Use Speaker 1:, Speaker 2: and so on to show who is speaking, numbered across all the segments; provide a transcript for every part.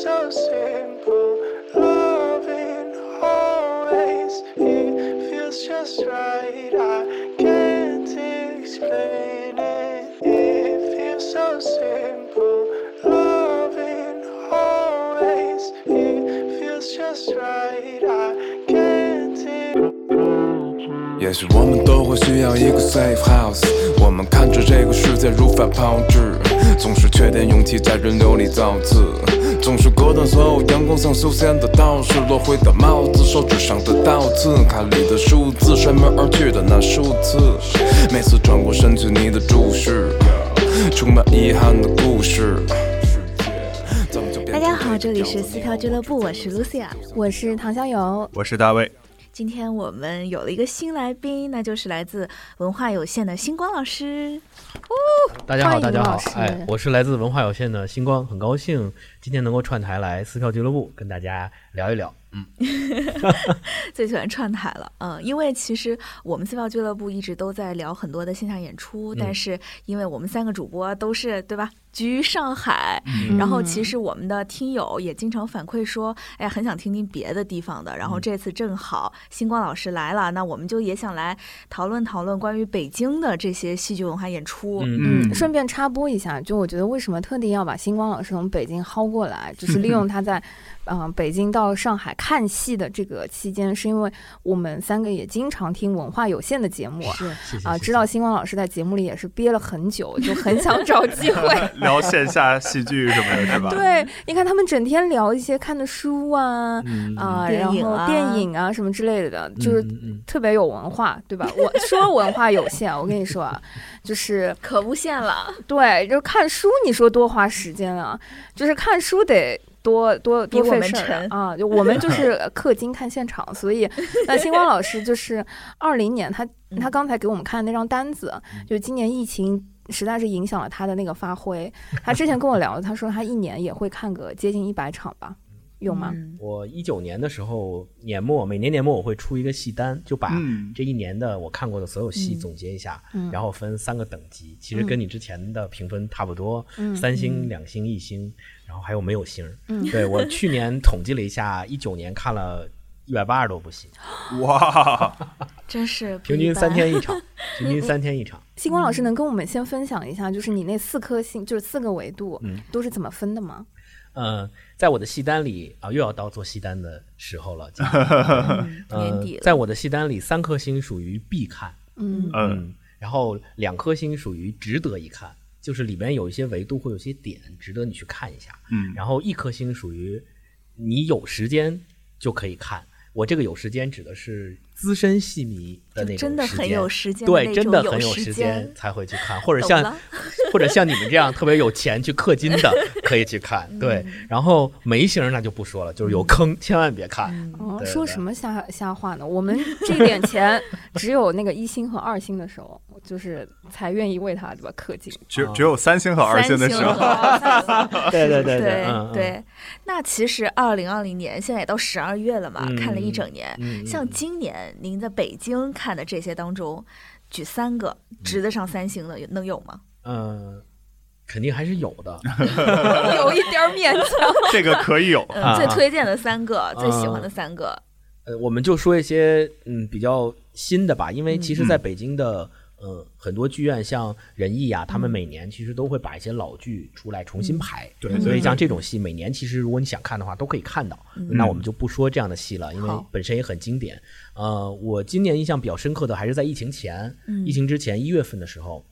Speaker 1: so simple. Loving always, it feels just right. I can't explain it. It feels so simple. Loving always, it feels just right. I can't explain
Speaker 2: 也许我们都会需要一个 safe house。我们看着这个世界如法炮制， 总是缺点勇气在人流里造次，总是隔断所有阳光像修仙的道士，落灰的帽子，手指上的倒刺，卡里的数字，摔门而去的那数次，每次转过身去，你的注视，充满遗憾的故事。
Speaker 3: 大家好，这里是四条俱乐部，我是 Lucia。
Speaker 4: 我是唐小友，
Speaker 5: 我是大卫。
Speaker 3: 今天我们有了一个新来宾，那就是来自文化有限的星光老师。
Speaker 6: 哦大家好，大家好。哎，我是来自文化有限的星光，很高兴今天能够串台来撕票俱乐部跟大家聊一聊。嗯，
Speaker 3: 最喜欢串台了，嗯，因为其实我们撕票俱乐部一直都在聊很多的线下演出，但是因为我们三个主播都是对吧，居上海，然后其实我们的听友也经常反馈说，哎，很想听听别的地方的，然后这次正好星光老师来了，那我们就也想来讨论讨论关于北京的这些戏剧文化演出，
Speaker 6: 嗯
Speaker 4: 嗯，顺便插播一下，就我觉得为什么特地要把星光老师从北京薅过来，就是利用他在，嗯、北京到上海看戏的这个期间，是因为我们三个也经常听文化有限的节目啊，
Speaker 6: 谢谢
Speaker 4: 啊，知道星光老师在节目里也是憋了很久，就很想找机会。
Speaker 5: 聊线下戏剧什么的，是吧？
Speaker 4: 对，你看他们整天聊一些看的书啊，
Speaker 6: 嗯
Speaker 4: 啊，然后电影啊什么之类的，就是特别有文化，对吧？我说文化有限，我跟你说啊，就是
Speaker 3: 可无限了。
Speaker 4: 对，就看书，你说多花时间啊？就是看书得多多多费事儿啊！就我们就 是氪金看现场，所以 那星光老师就是二零年他他刚才给我们看的那张单子，就今年疫情。实在是影响了他的那个发挥。他之前跟我聊，他说他一年也会看个接近一百场吧，有吗？
Speaker 3: 嗯。
Speaker 6: 我一九年的时候年末，每年年末我会出一个戏单，就把
Speaker 5: 嗯。
Speaker 6: 这一年的我看过的所有戏总结一下，
Speaker 4: 嗯。
Speaker 6: 然后分三个等级，其实跟你之前的评分差不多，
Speaker 4: 嗯。
Speaker 6: 三星、两星、一星，然后还有没有星。
Speaker 4: 嗯。
Speaker 6: 对我去年统计了一下，一九年看了一百八十多部戏，
Speaker 5: 哇，
Speaker 3: 真是
Speaker 6: 平均三天一场，平均三天一场。
Speaker 4: 星光老师能跟我们先分享一下，就是你那四颗星，就是四个维度，
Speaker 6: 嗯。
Speaker 4: 都是怎么分的吗？
Speaker 6: 嗯，在我的戏单里啊，又要到做戏单的时候了。今
Speaker 3: 年 底了，
Speaker 6: 在我的戏单里，三颗星属于必看，
Speaker 4: 嗯
Speaker 5: 嗯，
Speaker 6: 然后两颗星属于值得一看，就是里边有一些维度会有些点值得你去看一下。
Speaker 5: 嗯
Speaker 6: 然后一颗星属于你有时间就可以看。我这个有时间指的是资深戏迷的那种
Speaker 3: 真的很
Speaker 6: 时间
Speaker 3: 有时间
Speaker 6: 对，真的很有时
Speaker 3: 间
Speaker 6: 间才会去看，或者像或者像你们这样特别有钱去氪金的，可以去看。对，
Speaker 3: 嗯
Speaker 6: 然后没星儿那就不说了，就是有坑，千万别看。
Speaker 4: 说什么瞎瞎话呢？我们这点钱只有那个一星和二星的时候，就是才愿意为他对吧氪金。
Speaker 5: 只只有三星和二星的时候，
Speaker 6: 对对对
Speaker 3: 对对，那其实二零二零年现在也到十二月了嘛，
Speaker 6: 嗯
Speaker 3: 看了一整年。
Speaker 6: 嗯，
Speaker 3: 像今年您在北京看的这些当中，举三个值得上三星的，有能有吗？
Speaker 6: 嗯，肯定还是有的。
Speaker 4: 有一点勉强。
Speaker 5: 这个可以有。
Speaker 3: 嗯，
Speaker 6: 啊
Speaker 3: 最推荐的三个，最喜欢的三个。
Speaker 6: 呃，我们就说一些嗯比较新的吧，因为其实
Speaker 5: 嗯
Speaker 6: 在北京的。呃，很多剧院像仁义啊，他们每年其实都会把一些老剧出来重新排，
Speaker 5: 对
Speaker 6: 所以像这种戏，每年其实如果你想看的话，都可以看到。那我们就不说这样的戏了，因为本身也很经典。呃，我今年印象比较深刻的还是在疫情前，
Speaker 3: 嗯
Speaker 6: 疫情之前一月份的时候，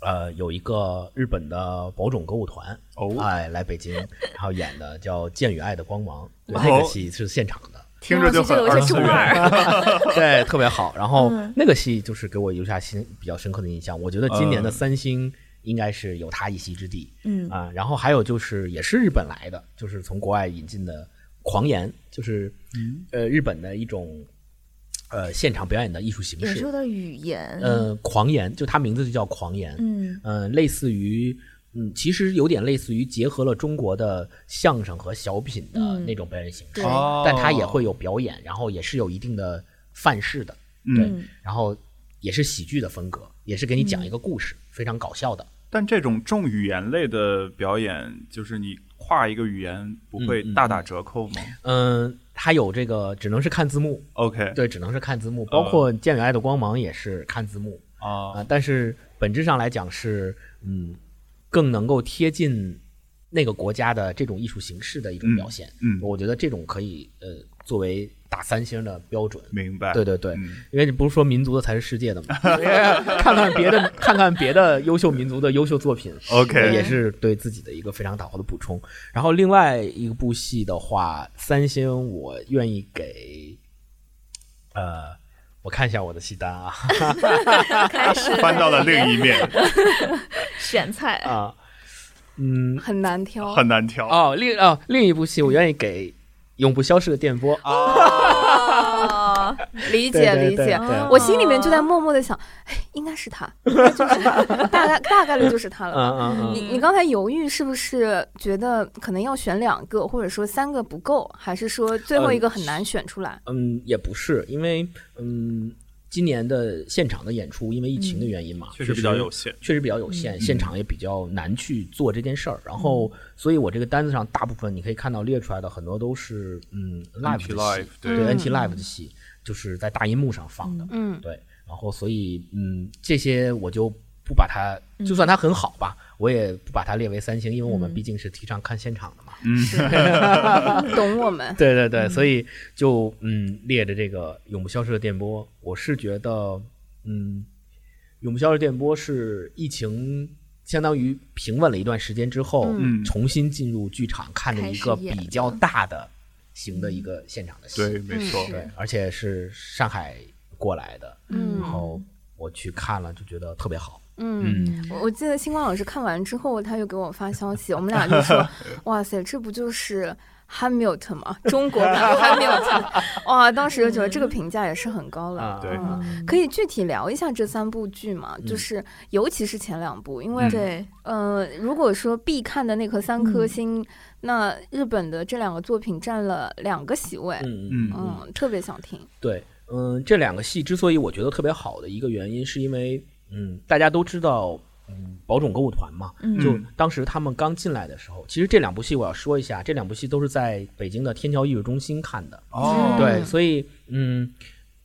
Speaker 6: 呃，有一个日本的宝冢歌舞团，
Speaker 5: 哦
Speaker 6: 哎，来北京，然后演的叫《剑与爱的光芒》，那个戏是现场的。
Speaker 5: 听着就很
Speaker 3: 听上去就有些中
Speaker 5: 二次元。
Speaker 6: 对，特别好。然后
Speaker 3: 嗯
Speaker 6: 那个戏就是给我留下心比较深刻的印象。我觉得今年的三星应该是有他一席之地
Speaker 3: 嗯
Speaker 6: 啊。然后还有就是也是日本来的，就是从国外引进的《狂言》，就是呃日本的一种呃现场表演的艺术形式。
Speaker 3: 演说的语言，
Speaker 6: 呃，狂言就它名字就叫狂言。
Speaker 3: 嗯
Speaker 6: 嗯，类似于，嗯，其实有点类似于结合了中国的相声和小品的
Speaker 3: 嗯
Speaker 6: 那种表演形式，但它也会有表演，然后也是有一定的范式的，对，
Speaker 3: 嗯
Speaker 6: 然后也是喜剧的风格，也是给你讲一个故事，非常搞笑的。
Speaker 5: 但这种重语言类的表演，就是你跨一个语言不会大打折扣吗
Speaker 6: 嗯，它有这个只能是看字幕
Speaker 5: ，？OK
Speaker 6: 对，只能是看字幕，包括《剑与爱的光芒》也是看字幕啊、
Speaker 5: 啊，
Speaker 6: 但是本质上来讲是嗯，更能够贴近那个国家的这种艺术形式的一种表现。
Speaker 5: 嗯，
Speaker 6: 我觉得这种可以呃作为打三星的标准。
Speaker 5: 明白。
Speaker 6: 对对对，
Speaker 5: 嗯
Speaker 6: 因为你不是说民族的才是世界的嘛？看看别的，看看别的优秀民族的优秀作品
Speaker 5: ，OK
Speaker 6: 也是对自己的一个非常好的补充。然后另外一个部戏的话，三星我愿意给，呃，我看一下我的戏单啊。
Speaker 3: 开始。
Speaker 5: 翻到了另一面，
Speaker 3: 选菜，
Speaker 6: 啊，嗯，
Speaker 4: 很难挑。
Speaker 5: 很难挑。
Speaker 6: 哦，另哦另一部戏我愿意给《永不消逝的电波》
Speaker 3: 哦，
Speaker 4: 理解理解，我心里面就在默默的想，哎，应该是他，应该就是他，大概大概率就是他了你你刚才犹豫是不是觉得可能要选两个，或者说三个不够，还是说最后一个很难选出来？
Speaker 6: 嗯，也不是，因为嗯，今年的现场的演出因为疫情的原因嘛，
Speaker 5: 确实比较有限。
Speaker 6: 确实比较有限，现场也比较难去做这件事儿。然后，所以我这个单子上大部分你可以看到列出来的很多都是嗯 live 的戏，
Speaker 5: 对。
Speaker 6: NT live 的戏，就是在大银幕上放的。
Speaker 4: 嗯。
Speaker 6: 对，然后所以嗯，这些我就不把它，就算它很好吧，我也不把它列为三星，因为我们毕竟是提倡看现场的嘛。嗯。
Speaker 4: 懂我们。
Speaker 6: 对对对，所以就嗯列着这个永不消失的电波，我是觉得嗯，永不消失的电波是疫情相当于平稳了一段时间之后，
Speaker 5: 嗯。
Speaker 6: 重新进入剧场看的一个比较大的型的一个现场的戏，
Speaker 5: 对，没错。
Speaker 6: 对，而且是上海过来的，
Speaker 4: 嗯
Speaker 6: 然后我去看了，就觉得特别好。
Speaker 4: 嗯，我我记得星光老师看完之后，他又给我发消息，我们俩就说：“ 哇塞，这不就是汉密尔顿吗？中国版汉密尔顿。”哇，当时就觉得这个评价也是很高了。
Speaker 6: 啊
Speaker 5: 对
Speaker 4: 嗯可以具体聊一下这三部剧吗？就是尤其是前两部，因为
Speaker 5: 嗯
Speaker 3: 对，
Speaker 4: 呃，如果说必看的那颗三颗
Speaker 3: 嗯
Speaker 4: 星，那日本的这两个作品占了两个席位。
Speaker 6: 嗯
Speaker 5: 嗯
Speaker 4: 嗯，特别想听。
Speaker 6: 对，嗯，这两个戏之所以我觉得特别好的一个原因，是因为嗯，大家都知道，嗯，宝冢歌舞团嘛，
Speaker 3: 嗯
Speaker 6: 就当时他们刚进来的时候，其实这两部戏我要说一下，这两部戏都是在北京的天桥艺术中心看的。
Speaker 5: 哦，
Speaker 6: 对，所以嗯，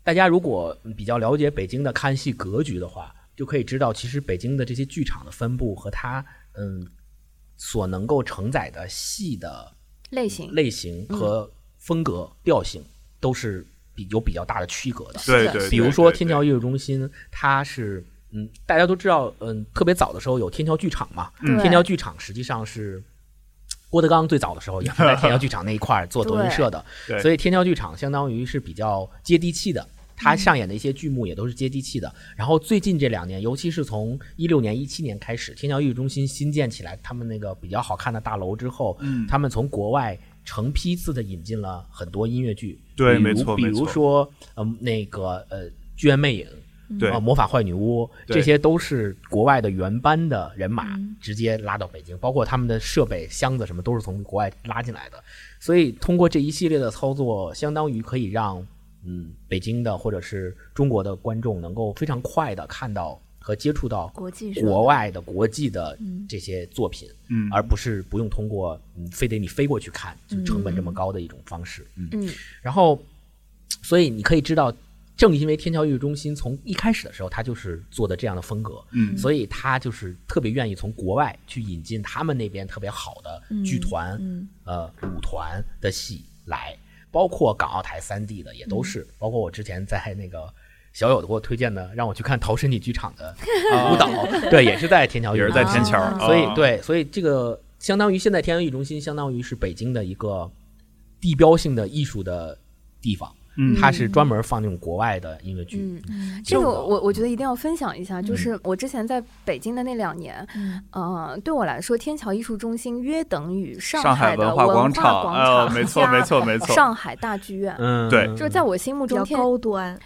Speaker 6: 大家如果比较了解北京的看戏格局的话，就可以知道，其实北京的这些剧场的分布和它嗯所能够承载的戏的
Speaker 4: 类型，
Speaker 6: 类型和风格、调性都是比有比较大的区隔的。
Speaker 5: 对对，
Speaker 6: 比如说天桥艺术中心，它是嗯，大家都知道，嗯，特别早的时候有天桥剧场嘛，
Speaker 4: 嗯
Speaker 6: 天桥剧场实际上是。郭德纲最早的时候也是在天桥剧场那一块儿做 德云社的，
Speaker 5: 对
Speaker 6: 所以天桥剧场相当于是比较接地气的。他上演的一些剧目也都是接地气的。然后最近这两年，尤其是从一六年、一七年开始，天桥艺术中心新建起来，他们那个比较好看的大楼之后，
Speaker 5: 嗯
Speaker 6: 他们从国外成批次的引进了很多音乐剧，
Speaker 5: 对没错
Speaker 6: 比如说，嗯，那个呃，《剧院魅影》
Speaker 5: 对。
Speaker 6: 啊，魔法坏女巫，这些都是国外的原班的人马
Speaker 3: 嗯。
Speaker 6: 直接拉到北京，包括他们的设备、箱子什么都是从国外拉进来的。所以通过这一系列的操作，相当于可以让嗯北京的或者是中国的观众能够非常快的看到和接触到
Speaker 3: 国际
Speaker 6: 国外的国际的
Speaker 3: 嗯。
Speaker 6: 这些作品，
Speaker 5: 嗯。
Speaker 6: 而不是不用通过嗯非得你飞过去看，就成本这么高的一种方式。嗯
Speaker 4: 嗯。
Speaker 6: 然后，所以你可以知道，正因为天桥艺术中心从一开始的时候，它就是做的这样的风格，
Speaker 5: 嗯。
Speaker 6: 所以他就是特别愿意从国外去引进他们那边特别好的剧团、
Speaker 3: 嗯。
Speaker 6: 呃舞团的戏来，包括港澳台三地的也都是，包括我之前在那个。小友给我推荐的，让我去看陶身体剧场的 舞蹈，对，也是在天桥
Speaker 5: 也是在天桥，
Speaker 6: 所以对，所以这个相当于现在天桥艺术中心，相当于是北京的一个地标性的艺术的地方，
Speaker 5: 嗯。
Speaker 6: 它是专门放那种国外的音乐剧。
Speaker 4: 嗯，
Speaker 3: 嗯。
Speaker 4: 这个
Speaker 6: 就
Speaker 4: 我我觉得一定要分享一下，就是我之前在北京的那两年，
Speaker 3: 嗯。
Speaker 4: 呃，对我来说，天桥艺术中心约等于上
Speaker 5: 上海
Speaker 4: 的
Speaker 5: 文化
Speaker 4: 广
Speaker 5: 广场没错
Speaker 4: 加
Speaker 5: 没错没错。
Speaker 4: 上海大剧院。
Speaker 6: 嗯，
Speaker 5: 对
Speaker 4: 就是在我心目中天，
Speaker 3: 高端，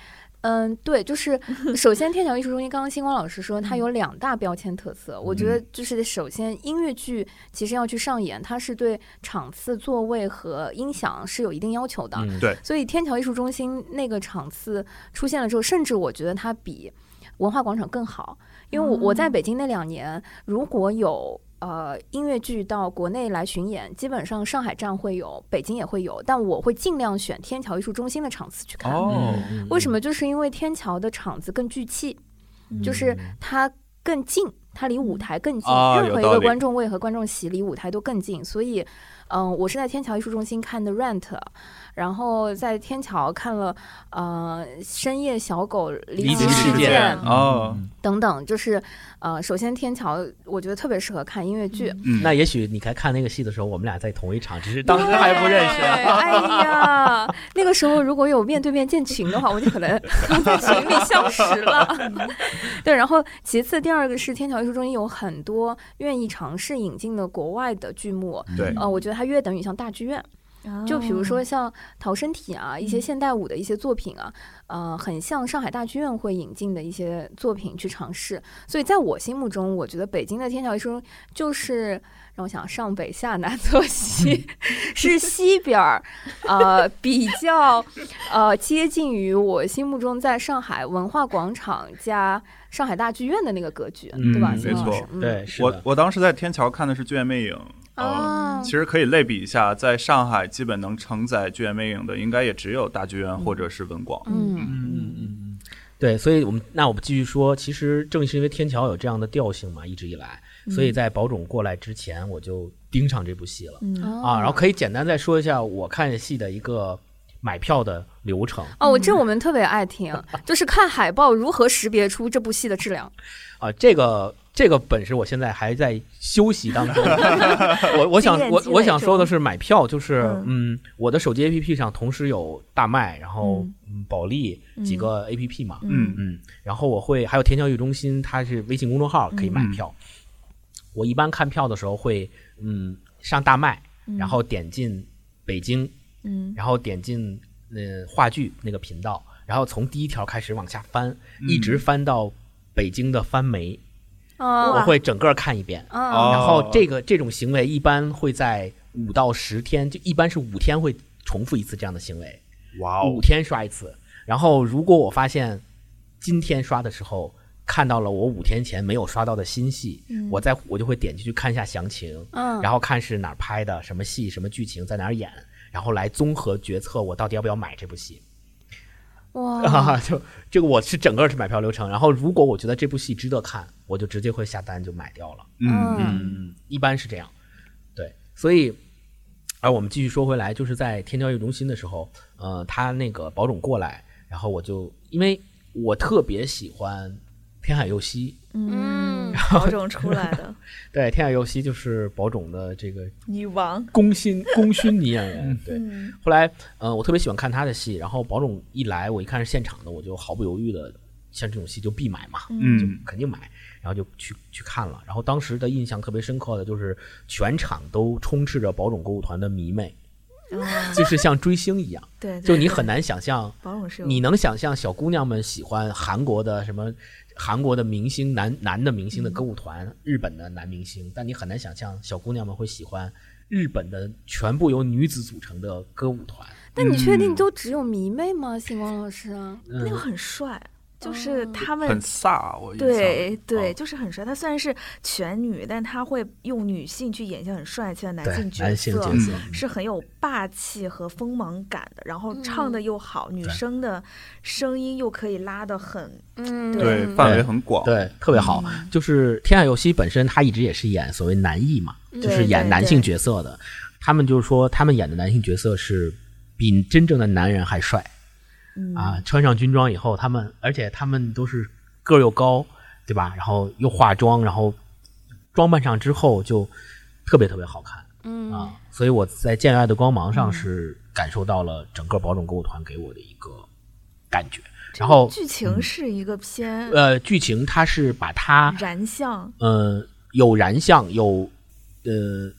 Speaker 4: 嗯，对，就是 首先天桥艺术中心，刚刚星光老师说它有两大标签特色，我觉得就是首先音乐剧其实要去上演，它是对场次、座位和音响是有一定要求的，
Speaker 6: 嗯。
Speaker 5: 对。
Speaker 4: 所以天桥艺术中心那个场次出现了之后，甚至我觉得它比文化广场更好，因为我我在北京那两年，如果有呃音乐剧到国内来巡演，基本上上海站会有，北京也会有，但我会尽量选天桥艺术中心的场次去看。
Speaker 5: 哦，
Speaker 6: 嗯
Speaker 4: 为什么？就是因为天桥的场子更聚气，就是它更近，它离舞台更近，任何一个观众位和观众席离舞台都更近，所以，嗯、我是在天桥艺术中心看的《Rent》，然后在天桥看了呃《深夜小狗离
Speaker 6: 离奇
Speaker 4: 奇事
Speaker 6: 事件
Speaker 4: 件》
Speaker 5: 哦，
Speaker 4: 等等，就是呃，首先天桥我觉得特别适合看音乐剧。
Speaker 5: 嗯，
Speaker 6: 那也许你在看那个戏的时候，我们俩在同一场，只是当时还不认识。
Speaker 4: 对哎呀，那个时候如果有面对面见群的话，我就可能在群里相识了。对，然后其次第二个是天桥艺术中心有很多愿意尝试引进的国外的剧目，
Speaker 5: 对，
Speaker 4: 呃，我觉得它约等于像大剧院。就比如说像逃生体啊，一些现代舞的一些作品啊，呃，很像上海大剧院会引进的一些作品去尝试。所以在我心目中，我觉得北京的天桥艺术就是让我想上北下南左西，是西边儿，呃，比较呃接近于我心目中在上海文化广场加上海大剧院的那个格局，对吧？
Speaker 5: 没错，
Speaker 4: 嗯
Speaker 6: 对，是。
Speaker 5: 我我当时在天桥看的是剧院魅影。呃，
Speaker 4: 啊，
Speaker 5: 其实可以类比一下，在上海基本能承载剧院魅影的，应该也只有大剧院或者是文广。
Speaker 4: 嗯嗯嗯嗯
Speaker 6: 对，所以我们那我们继续说，其实正是因为天桥有这样的调性嘛，一直以来，所以在宝冢过来之前，我就盯上这部戏了、
Speaker 3: 嗯
Speaker 6: 啊。然后可以简单再说一下我看戏的一个买票的流程
Speaker 4: 哦，我这我们特别爱听，就是看海报如何识别出这部戏的质量。
Speaker 6: 啊。这个这个本事我现在还在休息当中。我我想我我想说的是买票，就是
Speaker 3: 嗯。
Speaker 6: 嗯，我的手机 APP 上同时有大麦，然后嗯。保利几个 APP 嘛，
Speaker 5: 嗯。
Speaker 6: 嗯，然后我会还有天桥艺术中心，它是微信公众号可以买票。我一般看票的时候会嗯上大麦，然后点进北京，
Speaker 3: 嗯。
Speaker 6: 然后点进呃话剧那个频道，然后从第一条开始往下翻，一直翻到北京的翻媒，
Speaker 4: 啊
Speaker 6: 我会整个看一遍。然后这个这种行为一般会在五到十天，就一般是五天会重复一次这样的行为。
Speaker 5: 哇哦
Speaker 6: 五，天刷一次。然后如果我发现今天刷的时候看到了我五天前没有刷到的新戏，我再我就会点进去看一下详情，
Speaker 4: 嗯
Speaker 6: 然后看是哪儿拍的，什么戏，什么剧情，在哪儿演，然后来综合决策我到底要不要买这部戏。
Speaker 4: 哇，
Speaker 6: 啊，就这个我是整个是买票流程。然后如果我觉得这部戏值得看，我就直接会下单就买掉了。
Speaker 5: 嗯
Speaker 4: 嗯
Speaker 6: 嗯，一般是这样。对，所以，而我们继续说回来，就是在天桥艺中心的时候，呃，他那个保种过来，然后我就因为我特别喜欢天海佑希，
Speaker 3: 嗯，宝种出来的
Speaker 6: 对，天海佑希就是宝冢的这个
Speaker 3: 女王，
Speaker 6: 功勋 功勋女演员，对。
Speaker 3: 嗯
Speaker 6: 后来，呃，我特别喜欢看她的戏，然后宝冢一来，我一看是现场的，我就毫不犹豫的，像这种戏就必买嘛，嗯。就
Speaker 5: 嗯
Speaker 6: 肯定买，然后就去去看了。然后当时的印象特别深刻的就是全场都充斥着宝冢歌舞团的迷妹，
Speaker 3: 啊
Speaker 6: 就是像追星一样，
Speaker 3: 对，对
Speaker 6: 就你很难想象，你能想象小姑娘们喜欢韩国的什么韩国的明星男男的明星的歌舞团，日本的男明星，但你很难想象小姑娘们会喜欢日本的全部由女子组成的歌舞团。
Speaker 4: 但你确定都只有迷妹吗？星光老师啊，
Speaker 3: 那个很帅，就是他们
Speaker 5: 很飒，我
Speaker 3: 对对，
Speaker 5: 哦
Speaker 3: 就是很帅。他虽然是全女，但他会用女性去演一些很帅气的男性角
Speaker 6: 男性
Speaker 3: 色，
Speaker 6: 角色，
Speaker 3: 是很有霸气和锋芒感的。然后唱的又好，女生的声音又可以拉的很，
Speaker 4: 嗯，
Speaker 5: 对范围很广，
Speaker 6: 对，特别好。就是天海佑希本身，他一直也是演所谓男艺嘛，就是演男性角色的。他们就是说，他们演的男性角色是比真正的男人还帅
Speaker 3: 嗯
Speaker 6: 啊！穿上军装以后，他们而且他们都是个儿又高，对吧？然后又化妆，然后装扮上之后就特别特别好看
Speaker 4: 嗯
Speaker 6: 啊！所以我在《见爱的光芒》上是感受到了整个宝冢歌舞团给我的一个感觉。然后
Speaker 3: 剧情是一个偏
Speaker 6: 呃，剧情它是把它
Speaker 3: 燃相，
Speaker 6: 呃，有燃相，有呃，《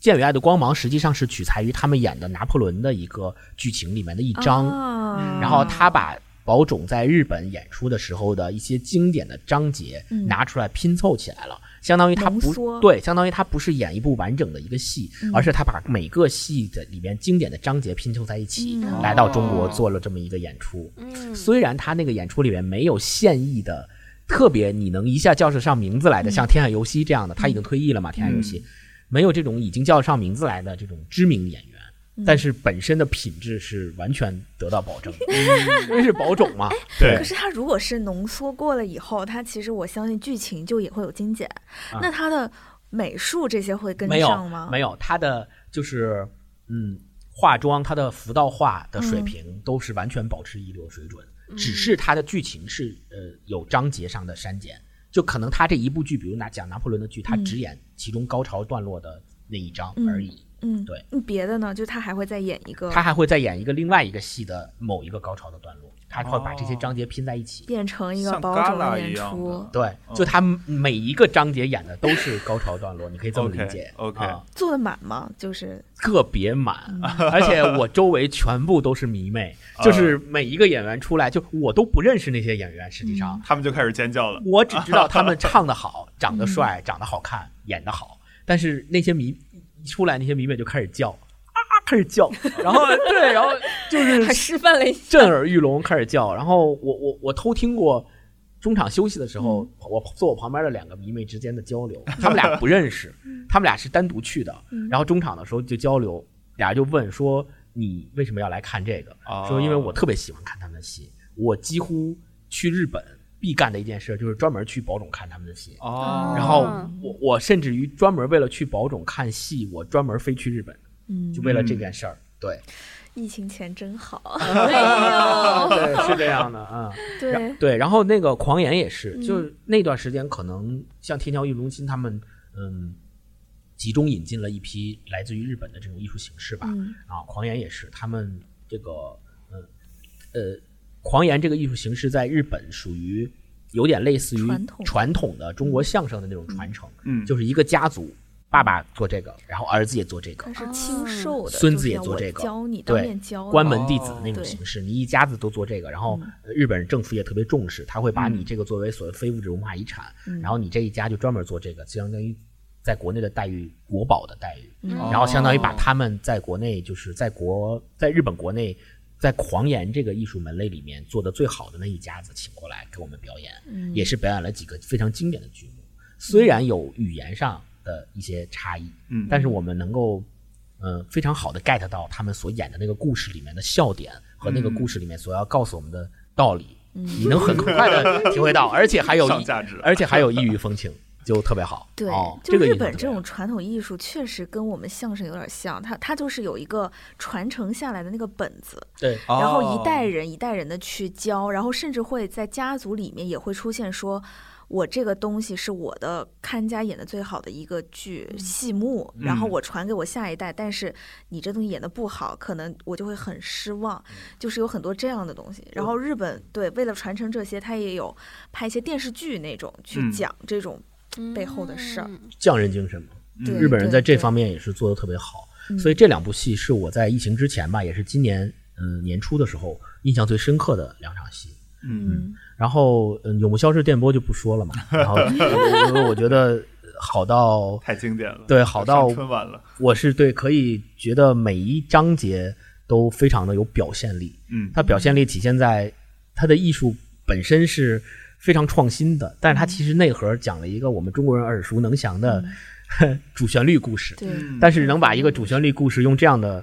Speaker 6: 剑与爱的光芒》实际上是取材于他们演的拿破仑的一个剧情里面的一章，
Speaker 3: 啊
Speaker 6: 然后他把宝冢在日本演出的时候的一些经典的章节
Speaker 3: 嗯。
Speaker 6: 拿出来拼凑起来了，相当于他不对，相当于他不是演一部完整的一个戏，
Speaker 3: 嗯。
Speaker 6: 而是他把每个戏的里面经典的章节拼凑在一起，
Speaker 3: 嗯。
Speaker 6: 来到中国做了这么一个演出。
Speaker 4: 嗯。
Speaker 6: 虽然他那个演出里面没有现役的特别你能一下叫得上名字来的，
Speaker 3: 嗯。
Speaker 6: 像天海游戏这样的，他已经退役了嘛，天海佑希没有这种已经叫得上名字来的这种知名演员。
Speaker 3: 嗯
Speaker 6: 但是本身的品质是完全得到保证的，因为是保种嘛。
Speaker 5: 对
Speaker 3: 可是它如果是浓缩过了以后，它其实我相信剧情就也会有精简。那它的美术这些会跟
Speaker 6: 啊没有
Speaker 3: 上吗？
Speaker 6: 没有，他的就是嗯，化妆，他的服道化的
Speaker 3: 嗯
Speaker 6: 水平都是完全保持一流水准，只是他的剧情是呃有章节上的删减，就可能他这一部剧，比如拿讲拿破仑的剧，他
Speaker 3: 嗯
Speaker 6: 只演其中高潮段落的那一章
Speaker 3: 嗯
Speaker 6: 而已，
Speaker 3: 嗯，
Speaker 6: 对。
Speaker 3: 嗯别的呢？就他还会再演一个，
Speaker 6: 他还会再演一个另外一个戏的某一个高潮的段落，他会把这些
Speaker 5: 哦
Speaker 6: 章节拼在一起。
Speaker 3: 变成一个
Speaker 5: 像
Speaker 3: 宝冢的演出。
Speaker 6: 对，就他每一个章节演的都是高潮段落，你可以这么理解。啊
Speaker 3: 做的满吗？就是
Speaker 6: 特别满，
Speaker 3: 嗯
Speaker 6: 而且我周围全部都是迷妹，就是每一个演员出来，就我都不认识那些演员。实际上，
Speaker 5: 他们就开始尖叫了。
Speaker 6: 我只知道他们 唱的好，长
Speaker 3: 嗯
Speaker 6: 得帅，长得好看，演的好。但是那些迷一出来，那些迷妹就开始叫啊，开始叫，然后对，然后就是
Speaker 4: 还示范了一下，
Speaker 6: 震耳欲聋，开始叫。然后我我我偷听过中场休息的时候，我坐我旁边的两个迷妹之间的交流，他们俩不认识，他们俩是单独去的。然后中场的时候就交流，俩就问说：“你为什么要来看这个？”
Speaker 5: 哦
Speaker 6: 说因为我特别喜欢看他们的戏，我几乎去日本必干的一件事就是专门去宝冢看他们的戏。
Speaker 5: 哦，
Speaker 6: 然后
Speaker 4: 嗯
Speaker 6: 我我甚至于专门为了去宝冢看戏，我专门飞去日本，
Speaker 3: 嗯
Speaker 6: 就为了这件事儿。对，
Speaker 3: 疫情前真好。
Speaker 6: 对，是这样的啊。
Speaker 3: 对，
Speaker 6: 对，然后那个狂言也是，
Speaker 3: 嗯
Speaker 6: 就那段时间可能像天桥艺术中心他们，嗯，集中引进了一批来自于日本的这种艺术形式吧。
Speaker 3: 嗯
Speaker 6: 啊，狂言也是，他们这个，嗯，呃，狂言这个艺术形式在日本属于有点类似于
Speaker 3: 传统
Speaker 6: 传统的中国相声的那种传承，
Speaker 5: 嗯
Speaker 6: 就是一个家族，爸爸做这个，然后儿子也做这个。
Speaker 3: 它，是亲授的，
Speaker 6: 孙子也做这个。
Speaker 3: 教你当
Speaker 6: 对
Speaker 3: 面教
Speaker 6: 关门弟子
Speaker 5: 哦
Speaker 6: 那种形式，你一家子都做这个，然后日本政府也特别重视，他会把你
Speaker 5: 嗯。
Speaker 6: 这个作为所谓非物质文化遗产，
Speaker 3: 嗯。
Speaker 6: 然后你这一家就专门做这个，相当于在国内的待遇国宝的待遇，
Speaker 3: 嗯。
Speaker 6: 然后相当于把
Speaker 5: 哦。
Speaker 6: 他们在国内就是在国在日本国内。在狂言这个艺术门类里面做的最好的那一家子请过来给我们表演，
Speaker 3: 嗯。
Speaker 6: 也是表演了几个非常经典的剧目。虽然有语言上的一些差异，
Speaker 5: 嗯。
Speaker 6: 但是我们能够，呃，非常好的 get 到他们所演的那个故事里面的笑点和那个故事里面所要告诉我们的道理，你能很快的体会到，而且还有
Speaker 5: 上价值。
Speaker 6: 而且还有异域风情，就特别好。
Speaker 3: 对，
Speaker 6: 哦、
Speaker 3: 就日本这种传统艺术确实跟我们相声有点像，它它就是有一个传承下来的那个本子，
Speaker 6: 对，
Speaker 3: 然后
Speaker 5: 哦。
Speaker 3: 一代人一代人的去教，然后甚至会在家族里面也会出现说。我这个东西是我的看家演的最好的一个剧戏目，然后
Speaker 5: 嗯
Speaker 3: 我传给我下一代，但是你这东西演的不好，可能我就会很失望，就是有很多这样的东西。然后日本对为了传承这些，他也有拍一些电视剧那种去
Speaker 5: 嗯
Speaker 3: 讲这种背后的事儿。
Speaker 4: 嗯
Speaker 6: 匠人精神嘛。
Speaker 3: 对
Speaker 6: 日本人在这方面也是做的特别好，
Speaker 3: 嗯
Speaker 6: 所以这两部戏是我在疫情之前吧，也是今年嗯、呃年初的时候印象最深刻的两场戏。
Speaker 3: 嗯
Speaker 6: 然后，嗯，永不消逝电波就不说了嘛。然后，因为我觉得好到
Speaker 5: 太经典了，
Speaker 6: 对好到
Speaker 5: 春晚了，
Speaker 6: 我是对可以觉得每一章节都非常的有表现力。
Speaker 5: 嗯
Speaker 6: 它表现力体现在它的艺术本身是非常创新的，但是它其实内核讲了一个我们中国人耳熟能详的、主旋律故事。
Speaker 3: 对，
Speaker 5: 嗯
Speaker 6: 但是能把一个主旋律故事用这样的